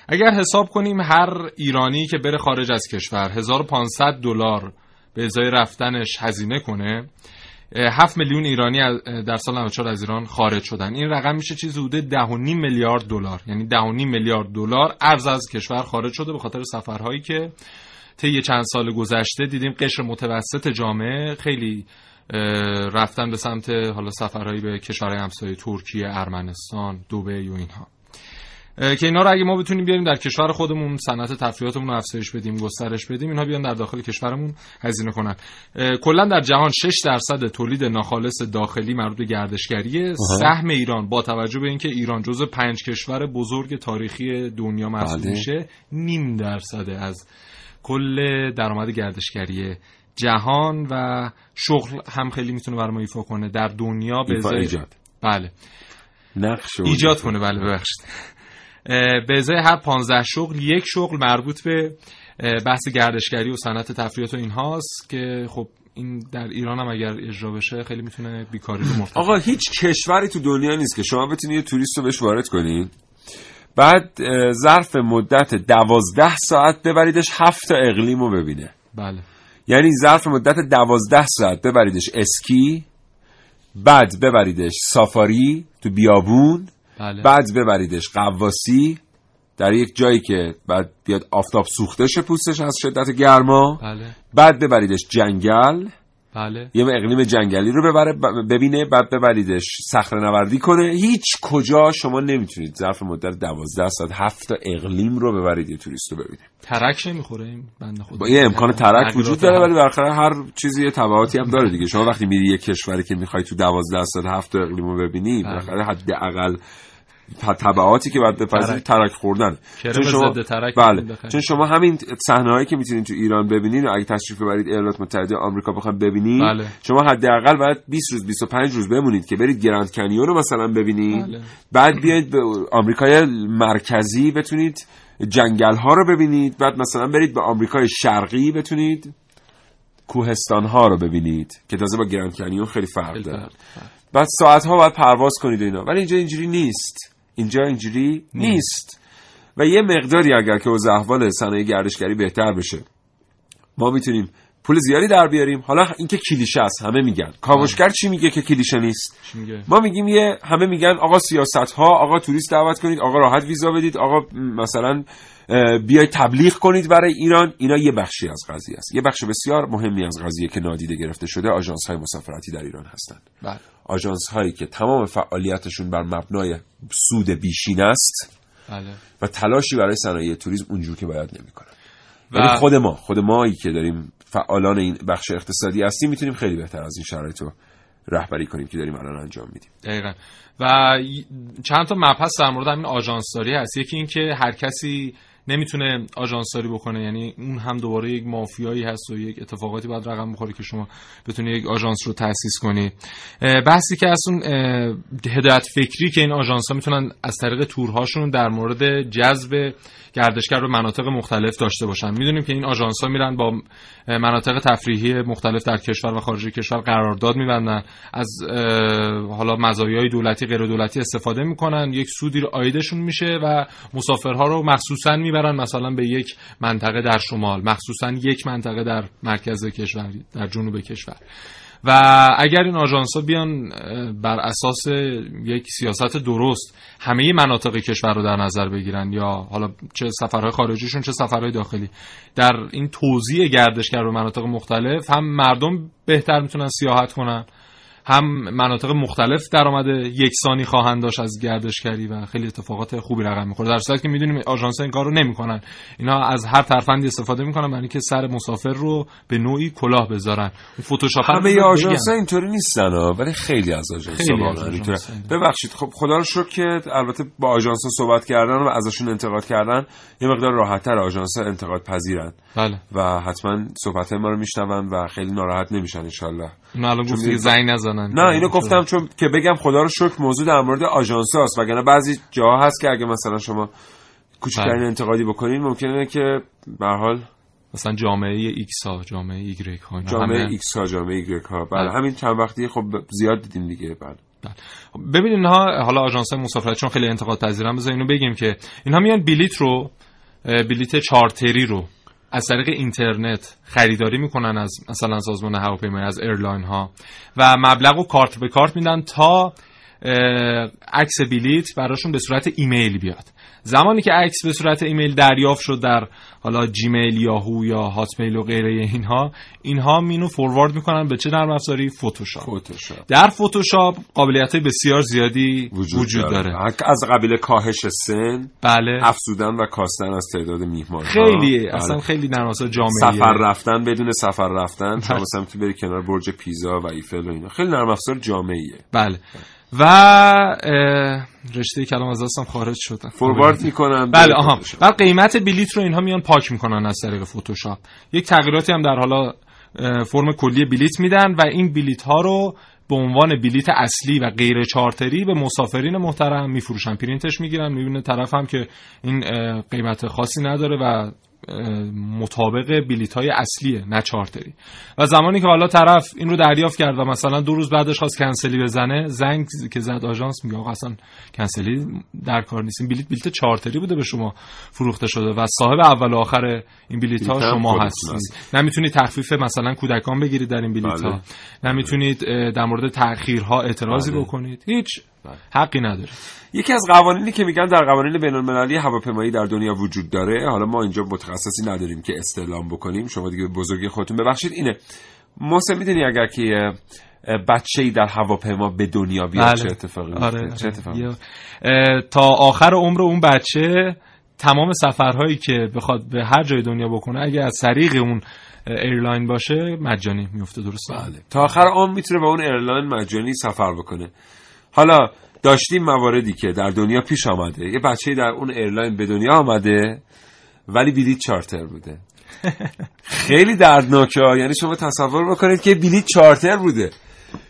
D: اگر حساب کنیم هر ایرانی که بره خارج از کشور 1500 دلار به ازای رفتنش هزینه کنه 7 میلیون ایرانی در سال 94 از ایران خارج شدن. این رقم میشه چیزی حدود 10.5 میلیارد دلار. یعنی 10.5 میلیارد دلار ارز از کشور خارج شده به خاطر سفرهایی که طی چند سال گذشته دیدیم قشر متوسط جامعه خیلی رفتن به سمت حالا سفرهایی به کشورهای همسایه ترکیه، ارمنستان، دبی و اینها. که اینا رو اگه ما بتونیم بیاریم در کشور خودمون صنعت تفریحاتمون رو افزایش بدیم گسترش بدیم اینها بیان در داخل کشورمون هزینه کنن. کلا در جهان 6 درصد تولید ناخالص داخلی مربوط به گردشگریه. سهم ایران با توجه به اینکه ایران جزو پنج کشور بزرگ تاریخی دنیا محسوب
B: بله.
D: میشه نیم درصد از کل درآمد گردشگری جهان و شغل هم خیلی می‌تونه برای ما ایفا کنه. در دنیا به ازای
B: ایجاد.
D: بله.
B: نقش
D: ایجاد کنه بله ببخشید. به ازای هر 15 شغل یک شغل مربوط به بحث گردشگری و صنعت تفریحات و اینهاست که خب این در ایران هم اگر اجرا بشه خیلی می‌تونه بیکاری رو مرتفع
B: آقا هیچ کشوری تو دنیا نیست که شما بتونی یه توریست رو بهش وارد کنی. بعد ظرف مدت دوازده ساعت ببریدش هفت تا اقلیم رو ببینه.
D: بله.
B: یعنی ظرف مدت دوازده ساعت ببریدش اسکی بعد ببریدش سافاری تو بیابون
D: بله.
B: بعد ببریدش قواسی در یک جایی که بعد بیاد آفتاب سوخته شه پوستش از شدت گرما
D: بله.
B: بعد ببریدش جنگل.
D: بله.
B: یه اقلیم جنگلی رو ببره ببینه بعد ببریدش صخره نوردی کنه. هیچ کجا شما نمی‌تونید ظرف مدت دوازده ساعت هفت تا اقلیم رو ببرید یه توریست رو ببینید.
D: ترک نمی‌خوره این بنده خدا؟
B: با یه امکان ترک
D: تغییرات
B: وجود داره. ولی بالاخره هر چیزی یه تبعاتی هم داره دیگه. شما وقتی میری یه کشوری که می‌خوای تو دوازده ساعت هفت تا اقلیم رو ببینی بالاخره حداقل تبعاتی که باید بپذیری
D: ترک.
B: ترک خوردن چون شما
D: ترک
B: بله. چون شما همین صحنه هایی که می‌تونید تو ایران ببینید و اگه تشریف ببرید ایالات متحده آمریکا بخواید ببینید
D: بله.
B: شما حداقل باید 20 روز 25 روز بمونید که برید گرند کنیون رو مثلا ببینید
D: بله.
B: بعد بیاید به آمریکای مرکزی بتونید جنگل ها رو ببینید بعد مثلا برید به آمریکای شرقی بتونید کوهستان ها رو ببینید که تازه با گرند کنیون خیلی فرق داره. بعد ساعت ها باید پرواز کنید و اینا ولی اینجا اینجوری نیست اینجا اینجوری نیست. و یه مقداری اگر که اوضاع احوال صنایع گردشگری بهتر بشه. ما می‌تونیم پول زیادی در بیاریم. حالا اینکه کلیشه است همه میگن. کاوشگر چی میگه که کلیشه نیست؟ ما میگیم یه همه میگن آقا سیاست ها آقا توریست دعوت کنید آقا راحت ویزا بدید آقا مثلا اه، بیاید تبلیغ کنید برای ایران. اینا یه بخشی از قضیه است. یه بخش بسیار مهمی از قضیه که نادیده گرفته شده آژانس های مسافرتی در ایران هستند.
D: بله.
B: آژانس هایی که تمام فعالیتشون بر مبنای سود بیشین است
D: بله.
B: و تلاشی برای صنایع توریسم اونجور که باید نمی‌کنن.
D: و-
B: ولی خود ما خود مایی که داریم فعالان این بخش اقتصادی هستیم می‌تونیم خیلی بهتر از این شرایط رو رهبری کنیم که داریم الان انجام میدیم.
D: دقیقا. و چند تا مبحث در مورد همین آژانسداری هست. یکی این که هر کسی نمی‌تونه آژانسداری بکنه. یعنی اون هم دوباره یک مافیایی هست و یک اتفاقاتی باید رقم بخوره که شما بتونی یک آژانس رو تأسیس کنی. بحثی که از اون هدایت فکری که این آژانس ها می‌تونن از طریق تورهاشون در مورد جذب گردشگر به مناطق مختلف داشته باشن. می‌دونیم که این آژانس ها میرن با مناطق تفریحی مختلف در کشور و خارج کشور قرارداد میبندن. از حالا مزایای دولتی غیر دولتی استفاده می‌کنن. یک سودی رو عایدشون میشه و مسافرها رو مخصوصا می‌برن مثلا به یک منطقه در شمال مخصوصا یک منطقه در مرکز کشور در جنوب کشور. و اگر این آژانس ها بیان بر اساس یک سیاست درست همه مناطق کشور رو در نظر بگیرن یا حالا چه سفرهای خارجیشون چه سفرهای داخلی در این توزیع گردشگر به مناطق مختلف هم مردم بهتر می‌تونن سیاحت کنن هم مناطق مختلف درآمد یکسانی خواهند داشت از گردشگری و خیلی اتفاقات خوبی رقم می‌خوره. در صورتی که می‌دونیم آژانس این کارو نمی‌کنن. اینا از هر ترفندی استفاده می‌کنن برای اینکه سر مسافر رو به نوعی کلاه بذارن. فتوشاپ
B: همه آژانس اینطوری نیستن ولی خیلی از آژانس.
D: آژانس‌ها
B: ببخشید خب خدا رو شکر که البته با آژانس صحبت کردن و ازشون انتقاد کردن یه مقدار راحتتر آژانس انتقاد پذیرن.
D: بله.
B: و حتما صحبت ما رو میشنون و خیلی ناراحت نمیشن
D: الان
B: چون
D: گفتی که
B: می‌دونی-
D: نزنن
B: نه اینو گفتم چون که بگم خدا رو شکر موضوع در مورد آژانس هست وگرنه بعضی جاها هست که اگه مثلا شما کوچکترین
D: بله.
B: انتقادی بکنین ممکنه که به حال
D: مثلا جامعه ایکس ها جامعه ایگرگ ها
B: جامعه ایکس ها جامعه ایگرگ ها بله
D: بله.
B: همین چند وقتی خب زیاد دیدیم دیگه بله
D: ببینید اینها حالا آژانس مسافرت چون خیلی انتقاد پذیرن بذار اینو بگیم که اینها میان بلیت رو بلیت چارتری رو از طریق اینترنت خریداری می‌کنن از مثلا سازمان هواپیمایی از ایرلاین ها و مبلغ رو کارت به کارت میدن تا عکس بلیت براشون به صورت ایمیل بیاد. زمانی که عکس به صورت ایمیل دریافت شد در حالا جیمیل یاهو یا هاتمیل و غیره اینها اینها اینو forward می‌کنن به چه نرم افزاری؟ فتوشاپ
B: فتوشاپ
D: در فتوشاپ قابلیت های بسیار زیادی وجود, داره,
B: از قبیل کاهش سن
D: بله.
B: افزودن و کاستن از تعداد میهمان
D: خیلی اصلا خیلی نرم افزار جامعه
B: سفر رفتن بدون سفر رفتن مثلا می‌تونی بری کنار برج پیزا و ایفل و اینا. خیلی نرم افزار جامعه
D: بله. و رشته کلام از دستم خارج شدن
B: فوروارد می‌کنن
D: بله آها. و قیمت بلیت رو اینها میان پاک می‌کنن از طریق فتوشاپ. یک تغییراتی هم در حالا فرم کلی بلیت میدن و این بلیت ها رو به عنوان بلیت اصلی و غیر چارتری به مسافرین محترم میفروشن. پرینتش می‌گیرن می‌بینه طرف هم که این قیمت خاصی نداره و مطابق بلیت های اصلیه نه چارتری. و زمانی که حالا طرف این رو دریافت کرد و مثلا دو روز بعدش خواست کنسلی بزنه زنگ که زد آژانس میگه آقا اصلا کنسلی در کار نیست. این بلیت بلیت چارتری بوده به شما فروخته شده و صاحب اول و آخر این بلیت ها شما هستید. نمی‌تونید تخفیف مثلا کودکان بگیرید در این بلیت ها
B: بله.
D: نمی‌تونید در مورد تاخیرها اعتراضی
B: بله.
D: بکنید. هیچ حقی ندارید
B: یکی از قوانینی که میگن در قوانین بین المللی هواپیمایی در دنیا وجود داره حالا ما اینجا متخصصی نداریم که استعلام بکنیم شما دیگه به بزرگی خودتون ببخشید اینه. محسن می‌دونی اگر که بچه ای در هواپیما به دنیا بیاد
D: بله.
B: چه اتفاقی
D: آره،
B: چه اتفاقی
D: یا- اه، تا آخر عمر اون بچه تمام سفرهایی که بخواد به هر جای دنیا بکنه اگه از طریق اون airline باشه مجانی میفته درسته؟
B: بله. تا آخر عمر می‌تونه با اون airline مجانی سفر بکنه. حالا داشتیم مواردی که در دنیا پیش آمده یه بچه در اون airline به دنیا آمده ولی بلیت چارتر بوده خیلی دردناکه. یعنی شما تصور بکنید که بلیت چارتر بوده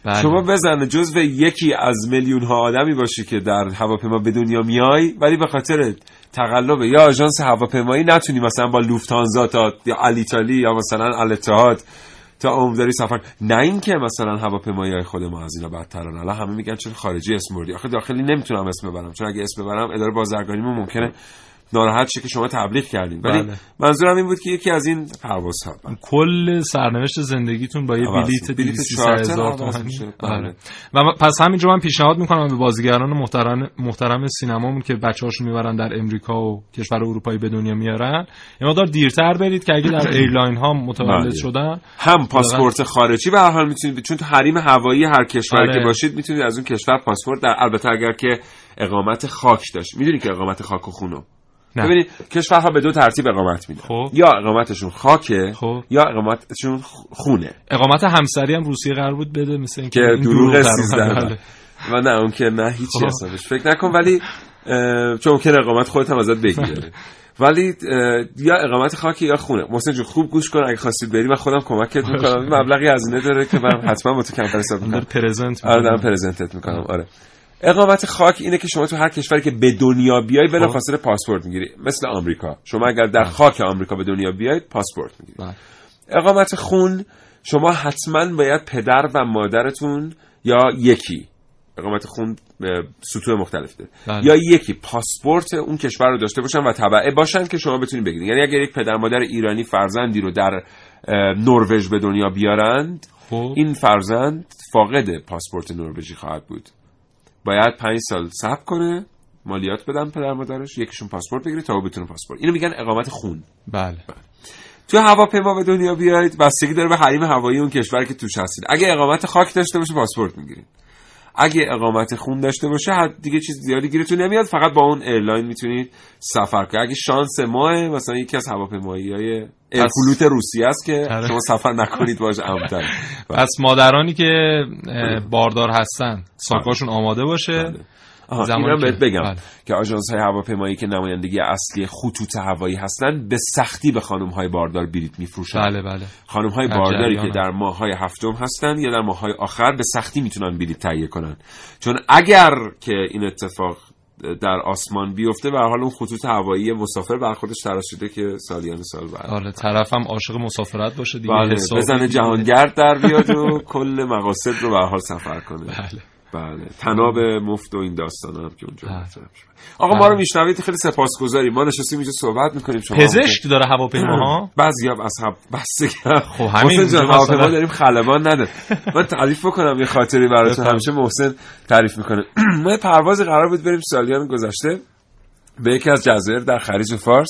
D: بله.
B: شما بزنه جزو یکی از میلیون ها آدمی باشی که در هواپیما به دنیا میای ولی به خاطر تقلب یا آژانس هواپیمایی نتونی مثلا با لوفتانزا تا یا الیتالی یا مثلا الاتحاد تا عمرداری سفر. نه اینکه مثلا هواپیمایی های خود ما از اینا بدترن. الان همه میگن چون خارجی اسم بردی. آخه داخلی نمی‌تونم اسم ببرم. چون اگه اسم ببرم اداره بازرگانیمون ممکنه ناراحت شه که شما تبلیغ کردین ولی
D: بله.
B: منظورم این بود که یکی از این پروازها
D: کل سرنوشت زندگیتون با یه بلیت
B: میشه. بلیت
D: 200
B: چارتر
D: هزار
B: عوض
D: تومانی.
B: میشه.
D: آره.
B: بله.
D: و پس همینجا من پیشنهاد می‌کنم به بازیگران محترم محترم سینمامون که بچه‌هاشون می‌برن در امریکا و کشور اروپایی به دنیا میارن یه مقدار دیرتر برید که اگه در airline ها متولد
B: بله.
D: شدن
B: هم پاسپورت خارجی به هر حال می‌تونید چون تو حریم هوایی هر کشوری
D: آره.
B: که باشید می‌تونید از اون کشور پاسپورت در البته اگر که اقامت خاک داشت می‌دونی که اقامت خاک و خونو. ببینید کشورها به دو ترتیب اقامت میدن
D: خب.
B: یا اقامتشون خاکه
D: خب.
B: یا اقامتشون خونه
D: اقامت همسری هم روسیه قرار بود بده مثل اینکه
B: که
D: این
B: دروغ
D: در
B: سیزده
D: اومد.
B: بله. و نه اون که نه هیچی
D: خب.
B: حسابش فکر نکن ولی چون ممکنه اقامت خودت هم ازت بگیره ولی یا اقامت خاکی یا خونه محسن جون خوب گوش کن اگه خواستید بری من خودم کمکت می‌کنم مبلغی هزینه داره که من حتما با تو کمتر حساب می‌کنم
D: پرزنت
B: آره دارم. پرزنتت می‌کنم آره اقامت خاک اینه که شما تو هر کشوری که به دنیا بیای بلافاصله پاسپورت می‌گیری. مثل آمریکا. شما اگر در خاک آمریکا به دنیا بیاید پاسپورت می‌گیرید
D: بله.
B: اقامت خون شما حتما باید پدر و مادرتون یا یکی. اقامت خون سطوح مختلف داره.
D: بله.
B: یا یکی. پاسپورت اون کشور رو داشته باشن و تبعه باشن که شما بتونید بگیرید. یعنی اگر یک پدر مادر ایرانی فرزندی رو در نروژ به دنیا بیارند
D: خب.
B: این فرزند فاقد پاسپورت نروژی خواهد بود. باید پنج سال صبر کنه مالیات بدن پدر مادرش یکیشون پاسپورت بگیره تا او بتونه پاسپورت. اینو میگن اقامت خون.
D: بله.
B: تو هواپیما به دنیا بیاید بستگی داره به حریم هوایی اون کشور که توش هستید. اگه اقامت خاک داشته باشه پاسپورت می‌گیرید. اگه اقامت خون داشته باشه دیگه چیز زیادی گیرتون نمیاد فقط با اون airline می‌تونید سفر کنید. اگه شانس ما مثلا یکی از هواپیمایی های آئروفلوت روسیه است که
D: آره.
B: شما سفر نکنید باشه امتر
D: پس مادرانی که اه، باردار هستن ساکاشون آماده باشه. زمانی
B: اینم بهت بگم
D: بله.
B: که آژانس های هواپیمایی که نمایندگی اصلی خطوط هوایی هستند به سختی به خانم های باردار بلیط میفروشن.
D: بله بله.
B: خانم های بارداری. که در ماه های هفتم هستن یا در ماه های آخر به سختی می‌تونن بلیط تهیه کنن. چون اگر که این اتفاق در آسمان بیفته به هر حال اون خطوط هوایی مسافر بر خودش تراش شده که سالیان سال بعد.
D: حالا طرفم عاشق مسافرت باشه دیگه.
B: بله بزنه. جهانگرد در بیاد و کل مقاصد رو به حال سفر کنه.
D: بله.
B: بله. تناب مفت و این داستان هم که اونجا مطرح میشه. آقا ما رو میشنوید خیلی سپاسگزاریم. ما نشستیم اینجا صحبت می‌کنیم. شما
D: پزشک داره هواپیماها؟
B: بعضی هم از هم بستگی
D: خب همین
B: هواپیما داریم خلبان نده من تعریف بکنم یه خاطری براتون. همیشه محسن تعریف می‌کنه. ما یه پرواز قرار بود بریم سالیان گذشته به یکی از جزایر در خلیج فارس.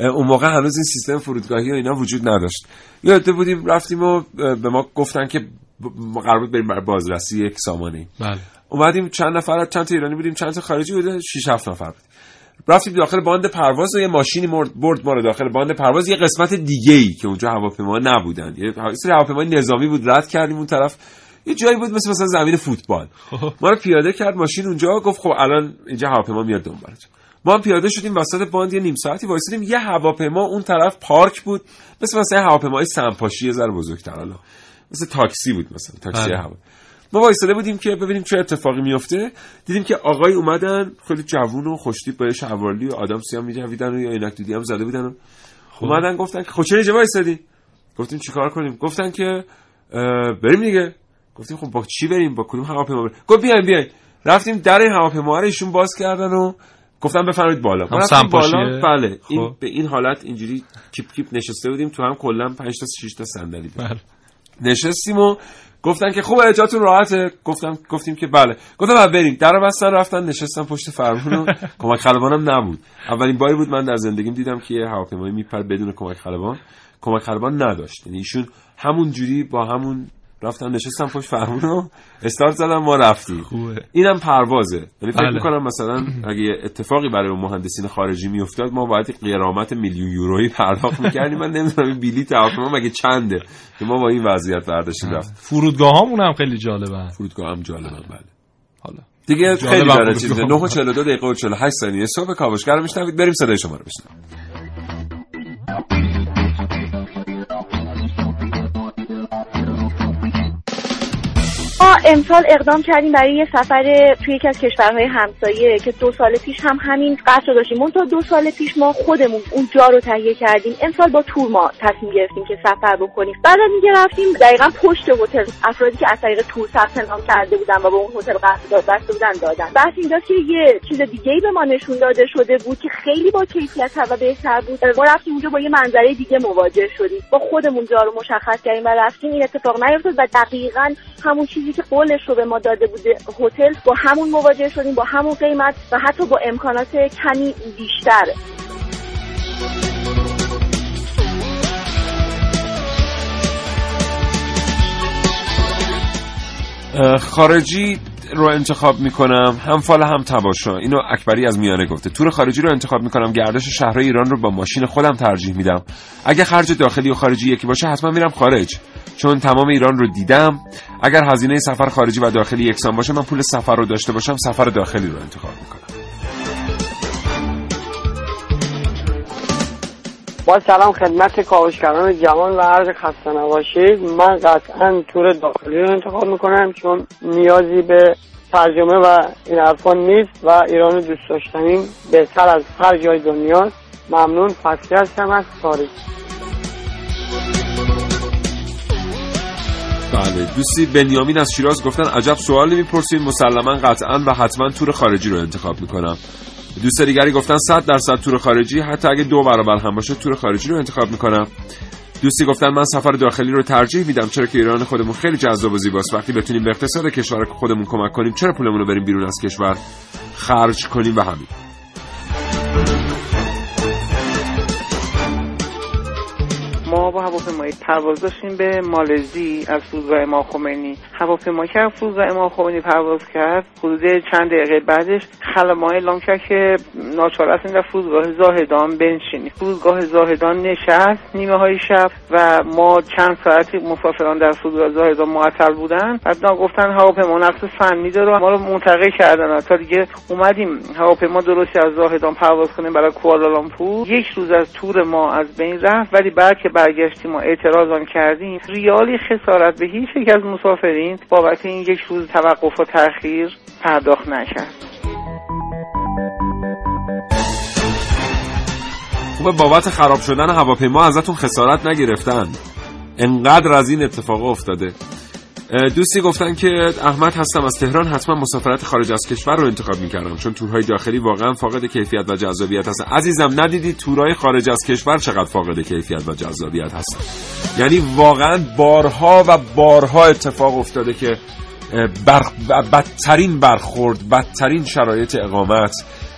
B: اون موقع هنوز این سیستم فرودگاهی و اینا وجود نداشت. یاده بودیم رفتیم و به ما گفتن که ما قرار بود بریم برای بازرسی یک سامانه.
D: بله.
B: اومدیم چند نفر چند تا ایرانی بودیم چند تا خارجی بوده 6 7 نفر بود. رفتیم داخل باند پرواز و یه ماشینی مرد برد ما رو داخل باند پرواز یه قسمت دیگه ای که اونجا هواپیما نبودن. یه سری هواپیمای نظامی بود رد کردیم اون طرف. یه جایی بود مثل مثلا زمین فوتبال. ما رو پیاده کرد ماشین اونجا گفت خب الان اینجا هواپیما میاد دنبالتون ما هم پیاده شدیم وسط باند یه نیم ساعتی وایسادیم. یه هواپیما اون طرف پارک بود مثل مثلا هواپیمای سمپاشی یه ذره بزرگتر حالا. مثل تاکسی بود مثلا تاکسی
D: بله.
B: هوا. ما وایساده بودیم که ببینیم چه اتفاقی میفته. دیدیم که آقای اومدن خیلی جوون و خوشتیپ با شلوارلی و آدامسی هم می‌جویدن و یا عینک دودی هم زده بودن و اومدن گفتن که خب چرا اینجا وایسادی گفتیم چیکار کنیم؟ گفتن که بریم دیگه. گفتیم خب با چی بریم؟ با کدوم هواپیما بریم؟ گفت بیاین بیاین. رفتیم در این هواپیما رو ایشون باز کردن و گفتن بفرمایید بالا. ما
D: هم
B: رفتیم؟ بالا. بله. این
D: خب.
B: به این حالت اینجوری کیپ کیپ نشسته بودیم. تو هم کلا 5 تا 6 تا صندلی بود.
D: بله
B: نشستیم و گفتن که خوبه جاتون راحته. گفتم گفتیم که بله. گفتم بعد بریم. در بستن رفتن نشستم پشت فرمون و کمک خلبانم نبود. اولین باری بود من در زندگیم دیدم که یه هواپیمایی میپر بدون کمک خلبان. کمک خلبان نداشت. یعنی ایشون همون جوری با همون رفتن نشستم پشت فرمون استارت زدم ما رفتیم.
D: خوبه.
B: اینم پروازه. یعنی فکر
D: بله.
B: می‌کنم مثلا اگه اتفاقی برای اون مهندسین خارجی میافتاد ما باید قرامت میلیون یورویی پرداخت می‌کردیم. من نمی‌دونم این بلیط هواپیما مگه چنده؟ که ما با این وضعیت برداشتیم رفت
D: فرودگاه هم خیلی جالبه.
B: فرودگاه هم جالبه بله.
D: حالا.
B: دیگه خیلی داره. چیزه. 9 و 42 دقیقه و 48 ثانیه صبح کاوشگر رو میشنوید. بریم صدای شما رو بشنویم.
P: امسال اقدام کردیم برای یه سفر توی یکی از کشورهای همسایه که دو سال پیش هم همین قصد داشتیم. منتها دو سال پیش ما خودمون اون جا رو تهیه کردیم. امسال با تور ما تصمیم گرفتیم که سفر بکنیم. بعد از اینکه رفتیم دقیقا پشت هتل افرادی که از طریق تور ثبت نام کرده بودن و به اون هتل قرارداد بسته بودن دادن. بحث اینجاست که یه چیز دیگه ای به ما نشون داده شده بود که خیلی با کیفیت و بهتر بود. ما رفتیم اونجا با یه منظره دیگه مواجه شدیم. با خودمون جا رو مشخص کردیم و رفتیم. این اتفاق نیفتاد و دقیقا همون چیزی که قولش رو به ما داده بوده. هتل با همون مواجه شدیم با همون قیمت و حتی با امکانات کمی بیشتر
B: خارجی رو انتخاب می‌کنم. هم فال هم تباشا اینو اکبری از میانه گفته. تور خارجی رو انتخاب می‌کنم. گردش شهرهای ایران رو با ماشین خودم ترجیح میدم. اگه خرج داخلی و خارجی یکی باشه حتما میرم خارج. چون تمام ایران رو دیدم. اگر هزینه سفر خارجی و داخلی یکسان باشه من پول سفر رو داشته باشم سفر داخلی رو انتخاب می‌کنم.
Q: با سلام خدمت کاوشگران جوان و عرض خسته نباشید. من قطعا تور داخلی رو انتخاب می‌کنم چون نیازی به ترجمه و این حرفا نیست و ایران دوست داشتنیم بهتر از هر جای دنیا. ممنون. فصلی هستم از خارج.
B: بله. دوستی بنیامین از شیراز گفتن عجب سوالی می‌پرسید. مسلما قطعا و حتما تور خارجی رو انتخاب می‌کنم. دوست دیگری گفتن 100 درصد تور خارجی حتی اگه دو برابر هم باشه تور خارجی رو انتخاب می‌کنم. دوستی گفتن من سفر داخلی رو ترجیح میدم چرا که ایران خودمون خیلی جذاب و زیباست. وقتی بتونیم به اقتصاد کشور خودمون کمک کنیم چرا پولمون رو بریم بیرون از کشور؟ خرج کنیم و همین.
R: با هواپیمایی پرواز داشتیم به مالزی از فرودگاه امام خمینی. هواپیمایی که از فرودگاه امام خمینی پرواز کرد حدود چند دقیقه بعدش خلبان اعلام کرد که ناچار هستیم در فرودگاه زاهدان بنشینیم. فرودگاه زاهدان نشست نیمه های شب و ما چند ساعتی مسافران در فرودگاه زاهدان معطل بودن. بعد گفتن هواپیما نقص فنی داره ما رو منتقل کردن. تا دیگه اومدیم هواپیما درستی از زاهدان پرواز کنیم برای کوالالامپور یک روز از تور ما از بین رفت ولی بعد که برگشتیم و اعتراض آن کردیم ریالی خسارت به هیچ یک از مسافرین بابت این یک روز توقف و تاخیر پرداخت نکرد.
B: خوبه بابت خراب شدن هواپیما ازتون خسارت نگرفتن. انقدر از این اتفاق افتاده. دوستی گفتن که احمد هستم از تهران حتما مسافرت خارج از کشور رو انتخاب می‌کردم. چون تورهای داخلی واقعا فاقد کیفیت و جذابیت هست. عزیزم ندیدید تورهای خارج از کشور چقدر فاقد کیفیت و جذابیت هست؟ یعنی واقعا بارها و بارها اتفاق افتاده که بر... بدترین برخورد بدترین شرایط اقامت.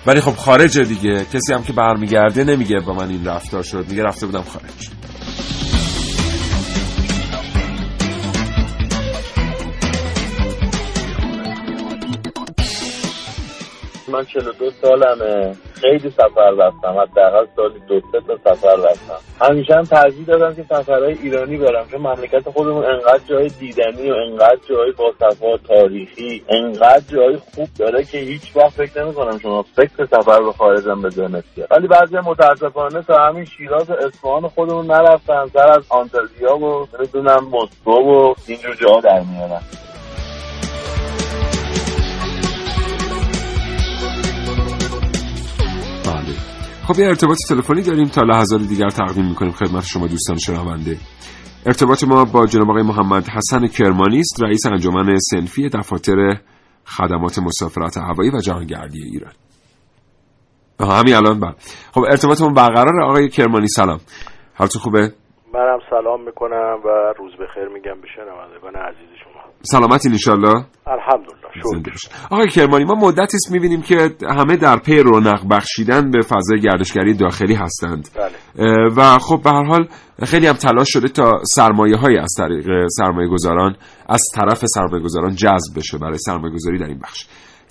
B: ولی خب خارج دیگه. کسی هم که برمیگرده نمیگه با من این رفتار شد. میگه رفته بودم خارج.
S: من 42 سالمه. خیلی سفر رفتم. حداقل سالی دو سه تا سفر رفتم. همیشه هم ترجیح دادم که سفرهای ایرانی برم. چون مملکت خودمون انقدر جای دیدنی و انقدر جای با تاریخی انقدر جای خوب داره که هیچ وقت فکر نمی‌کنم شما فکر سفر به خارجم ذهنت ولی بعضی متاسفانه تا همین شیراز و اصفهان خودمون نرفتن. سر از آنتالیا و نمی‌دونم مسکو و اینجور جاها در میارن.
B: خب یه ارتباط تلفنی داریم تا لحظات دیگر تقدیم می‌کنیم. خدمت شما دوستان شنونده. ارتباط ما با جناب آقای محمد حسن کرمانی است رئیس انجمن سنفی دفاتر خدمات مسافرت هوایی و جهانگردی ایران. همین الان بعد خب ارتباطمون برقرار آقای کرمانی سلام. حالتون خوبه؟
T: منم سلام می‌کنم و روز بخیر میگم به شنوندگان عزیز شما.
B: سلامتی انشالله
T: الحمدلله
B: آقای کرمانی ما مدتی است می‌بینیم که همه در پی رونق بخشیدن به فضای گردشگری داخلی هستند.
T: بله.
B: و خب به هر حال خیلی هم تلاش شده تا سرمایه های از طریق سرمایه گذاران از طرف سرمایه گذاران جذب بشه برای سرمایه گذاری در این بخش.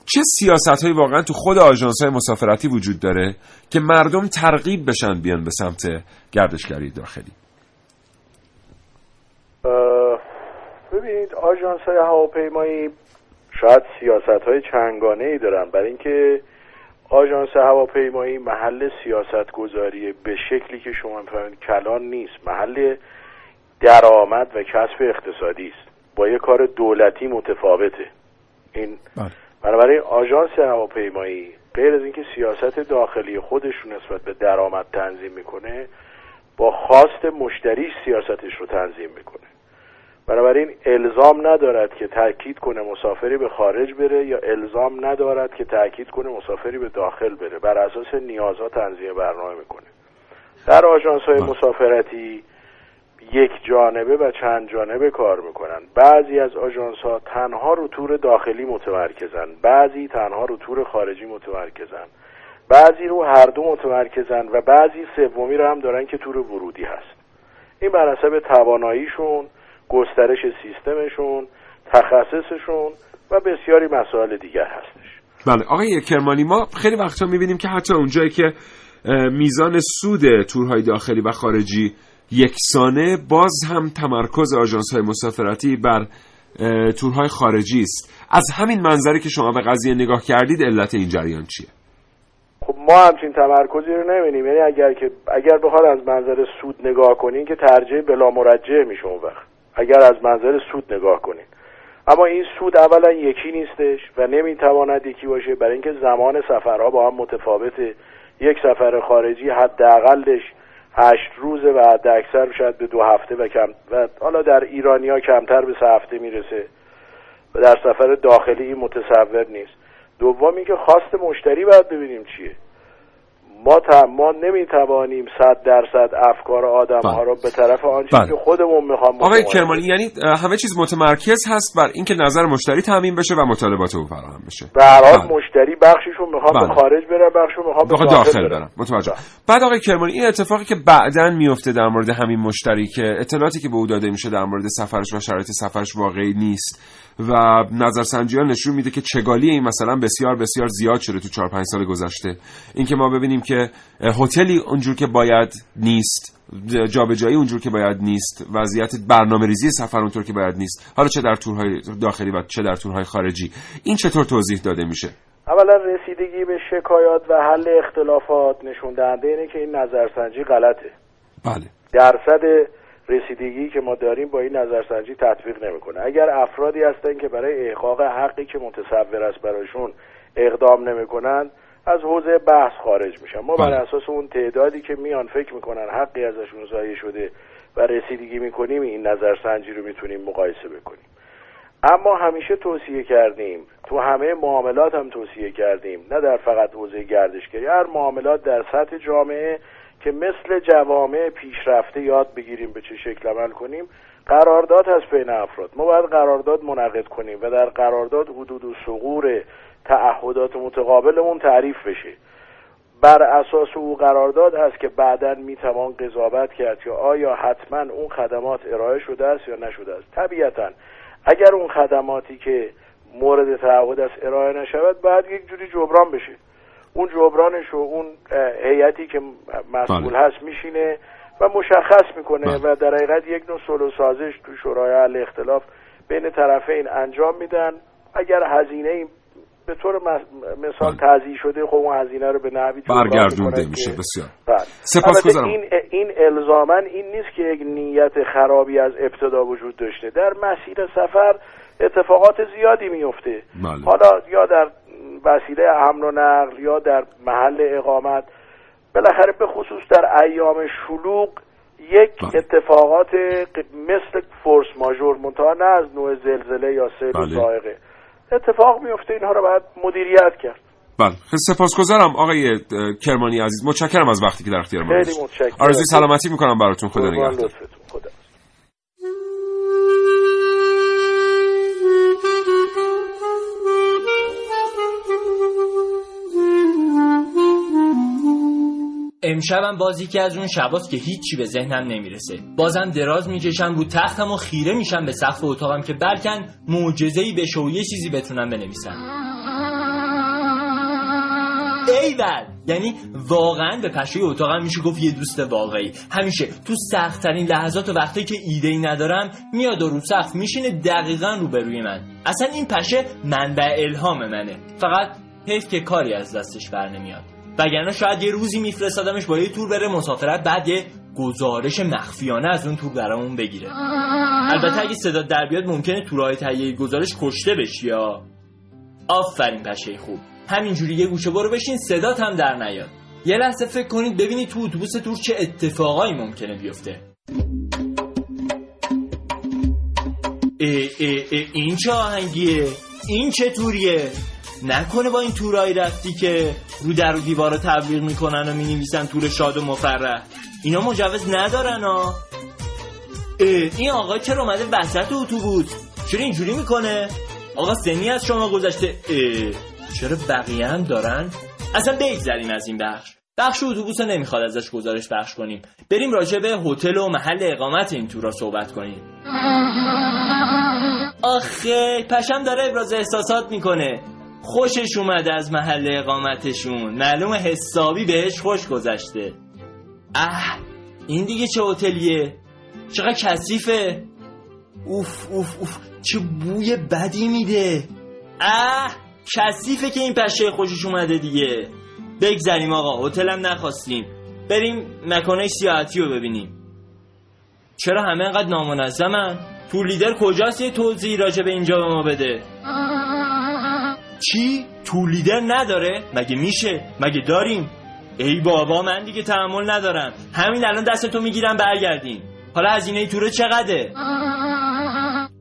B: چه سیاست هایی واقعا تو خود آژانس های مسافرتی وجود داره که مردم ترغیب بشن بیان به سمت گردشگری داخلی؟
T: ببینید آژانس های هواپیمایی شاید سیاست های چنگانه ای دارن. برای اینکه آژانس هواپیمایی محل سیاست گذاری به شکلی که شما می‌فهمید کلان نیست محل درآمد و کسب اقتصادی است. با یه کار دولتی متفاوته. این
B: بله.
T: بنابراین آژانس هواپیمایی غیر از اینکه سیاست داخلی خودشون نسبت به درآمد تنظیم می‌کنه با خواست مشتری سیاستش رو تنظیم می‌کنه. بنابراین الزام ندارد که تاکید کنه مسافری به خارج بره یا الزام ندارد که تاکید کنه مسافری به داخل بره. بر اساس نیازها تنظیم برنامه می‌کنه. در آژانس های مسافرتی یک جانبه و چند جانبه کار می‌کنن. بعضی از آژانس ها تنها رو تور داخلی متمرکزن. بعضی تنها رو تور خارجی متمرکزن. بعضی رو هر دو متمرکزن و بعضی سومی رو هم دارن که تور ورودی هست. این بر حسب تواناییشون گسترش سیستمشون تخصصشون و بسیاری مسائل دیگر هستش.
B: بله آقای کرمانی ما خیلی وقتا می‌بینیم که حتی اونجایی که میزان سود تورهای داخلی و خارجی یکسانه باز هم تمرکز آژانس های مسافرتی بر تورهای خارجی است. از همین منظری که شما به قضیه نگاه کردید علت این جریان چیه؟
T: خب ما همچین تمرکزی رو نمی‌بینیم. یعنی اگر که اگر بخواد از منظر سود نگاه کنین که ترجیح بلا مرجع میشه اون وقت. اگر از منظر سود نگاه کنین اما این سود اولا یکی نیستش و نمی‌تواند یکی باشه برای اینکه زمان سفرها با هم متفاوته. یک سفر خارجی حداقلش هشت روزه و حد اکثر شاید به دو هفته و کم و حالا در ایرانیا کمتر به سه هفته می‌رسه. و در سفر داخلی این متصور نیست. دوم اینکه خواست مشتری باید ببینیم چیه. ما ت... ما نمی‌توانیم صد درصد افکار آدم ها
B: بله.
T: رو به طرف آنچه
B: بله.
T: که خودمون می‌خوام
B: آقای کرمانی یعنی همه چیز متمرکز هست بر اینکه نظر مشتری تامین بشه و مطالبات او فراهم بشه
T: به هر حال
B: بله.
T: مشتری بخششون می‌خوام
B: بله.
T: به خارج برن بخششون می‌خوام به داخل,
B: برم متوجه بعد آقای کرمانی این اتفاقی که بعدا میفته در مورد همین مشتری که اطلاعاتی که به او داده میشه در مورد سفرش و شرایط سفرش واقعی نیست و نظرسنجی ها نشون میده که چگالی این مثلا بسیار بسیار زیاد شده تو 4 5 سال گذشته. اینکه ما ببینیم که هتلی اونجور که باید نیست جابجایی اونجور که باید نیست وضعیت برنامه ریزی سفر اونطور که باید نیست حالا چه در تورهای داخلی و چه در تورهای خارجی این چطور توضیح داده میشه؟
T: اولا رسیدگی به شکایات و حل اختلافات نشون دهنده اینه که این نظرسنجی غلطه.
B: بله.
T: درصد رسیدگی که ما داریم با این نظرسنجی تطبیق نمی‌کنه. اگر افرادی هستن که برای احقاق حقی که متصور است برایشون اقدام نمی‌کنن از حوزه بحث خارج میشن. ما بر
B: بله.
T: اساس اون تعدادی که میان فکر می‌کنن حقی ازشون ضایع شده و رسیدگی می‌کنیم این نظرسنجی رو می‌تونیم مقایسه بکنیم. اما همیشه توصیه کردیم تو همه معاملات هم توصیه کردیم نه در فقط حوزه گردشگری. هر معاملات در سطح جامعه که مثل جوامع پیشرفته یاد بگیریم به چه شکل عمل کنیم قرارداد هست بین افراد. ما باید قرارداد منعقد کنیم و در قرارداد حدود و سقور تعهدات متقابلمون تعریف بشه. بر اساس او قرارداد هست که بعدا می‌توان قضاوت کرد که آیا حتما اون خدمات ارائه شده است یا نشده است. طبیعتا اگر اون خدماتی که مورد تعهد است ارائه نشود بعد یک جوری جبران بشه. اون جبرانش و اون هیئتی که مسئول
B: بله.
T: هست میشینه و مشخص می‌کنه
B: بله.
T: و در حقیقت یک نوع صلح و سازش تو شورای حل اختلاف بین طرفین انجام میدن اگر هزینه ای به طور مثال توضیح شده خب اون هزینه رو به نحوی
B: برگردونده میشه بسیار
T: بله.
B: سپاسگزارم.
T: این این الزاما این نیست که یک نیت خرابی از ابتدا وجود داشته در مسیر سفر اتفاقات زیادی میفته
B: بله.
T: حالا یا در وسیله حمل و نقل یا در محل اقامت بالاخره به خصوص در ایام شلوغ یک اتفاقات ق- مثل فورس ماژور منتها نه از نوع زلزله یا سیل
B: بله.
T: صاعقه اتفاق میفته اینها رو باید مدیریت کرد.
B: بله. خیلی سپاسگزارم آقای کرمانی عزیز. متشکرم از وقتی که در اختیار ما
T: خیلی. متشکرم.
B: آرزوی سلامتی می‌کنم براتون. خدا نگهدار.
E: امشبم بازی که از اون شباست که هیچی به ذهنم نمی‌رسه. بازم دراز می‌کشم رو تختم و خیره میشم به سقف اتاقم که بلکن معجزه‌ای بشه و یه چیزی بتونم بنویسم. ایول یعنی واقعا به پشه اتاقم میشه گفت یه دوست واقعی. همیشه تو سختترین لحظات و وقتی که ایده ای ندارم میاد و رو سقف میشینه دقیقا روبروی من. اصلا این پشه منبع الهام منه. فقط حیف که کاری از دستش بر نمیاد وگرنه شاید یه روزی میفرستادمش با یه تور بره مسافرت بعد یه گزارش مخفیانه از اون تور برامون بگیره. البته اگه صدا در بیاد ممکنه تورهای تهیه گزارش کشته بشی یا؟ آفرین پشه خوب. همینجوری یه گوشه برو بشین صدات هم در نیاد. یه لحظه فکر کنید ببینید تو اتوبوس تور چه اتفاقایی ممکنه بیفته. ای ای ای این چه آهنگیه؟ این چه توریه؟ نکنه با این تورایی رفتی که رو در و دیوارا تبلیغ می‌کنن و می‌نویسن تور شاد و مفرح. اینا مجوز ندارن ها این آقا چرا اومده وسط اتوبوس؟ چرا اینجوری می‌کنه؟ آقا سنی از شما گذشته. چرا بقیه هم دارن؟ اصلا بگذریم از این بخش. بخش اتوبوس نمی‌خواد ازش گزارش پخش کنیم. بریم راجع به هتل و محل اقامت این تورا صحبت کنیم. آخه پشم داره ابراز احساسات می‌کنه. خوشش اومده از محل اقامتشون. معلوم حسابی بهش خوش گذشته. اه این دیگه چه هتلیه؟ چقدر کثیفه. اوف اوف اوف چه بوی بدی میده. اه کثیفه که این پشه خوشش اومده دیگه. بگذریم آقا هتلم نخواستیم. بریم مکانه سیاحتی رو ببینیم. چرا همه انقدر نامنظمن؟ تور لیدر کجاست یه توضیحی راجع به اینجا به ما بده؟ چی؟ تور لیدر نداره؟ مگه میشه؟ مگه داریم؟ ای بابا من دیگه تحمل ندارم همین الان دستتو می‌گیرم برگردیم حالا هزینه توره چقدره؟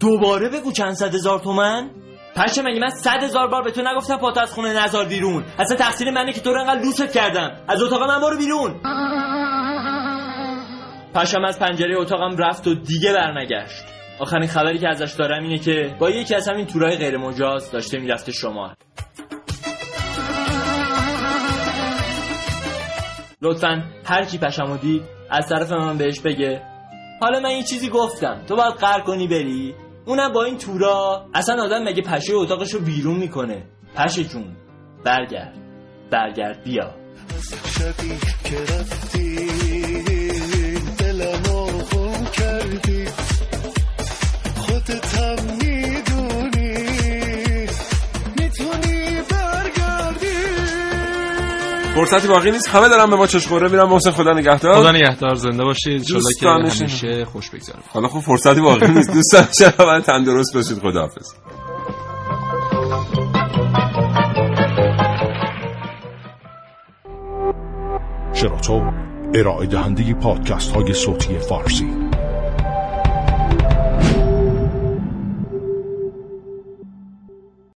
E: دوباره بگو چند صد هزار تومن؟ پشه مگه من صد هزار بار به تو نگفتم پاتو از خونه نزار بیرون اصلا تقصیر منه که تو رو انقدر لوست کردم از اتاق من برو بیرون پشم از پنجره اتاقم رفت و دیگه برنگشت آخرین خبری که ازش دارم اینه که با یکی از همین تورای غیر مجاز داشته می‌رفته شما لطفا هر کی پشمو دید از طرف من بهش بگه حالا من یه چیزی گفتم تو باید قر کنی بری؟ اونم با این تورا اصلا آدم مگه پشه اتاقش رو بیرون می‌کنه؟ پشه جون برگرد برگرد بیا.
G: رفتی دلمو خون
B: فرصتی باقی نیست. همه دارن به ما چشخوره میرن. محسن خدا نگهدار.
D: خدا نگهدار. زنده باشید. انشالله که همیشه خوش بگذره.
B: حالا خب فرصتی باقی نیست. دوستان شما تندرست باشید. خداحافظ.
U: شراطو ارائه دهنده پادکست های صوتی فارسی.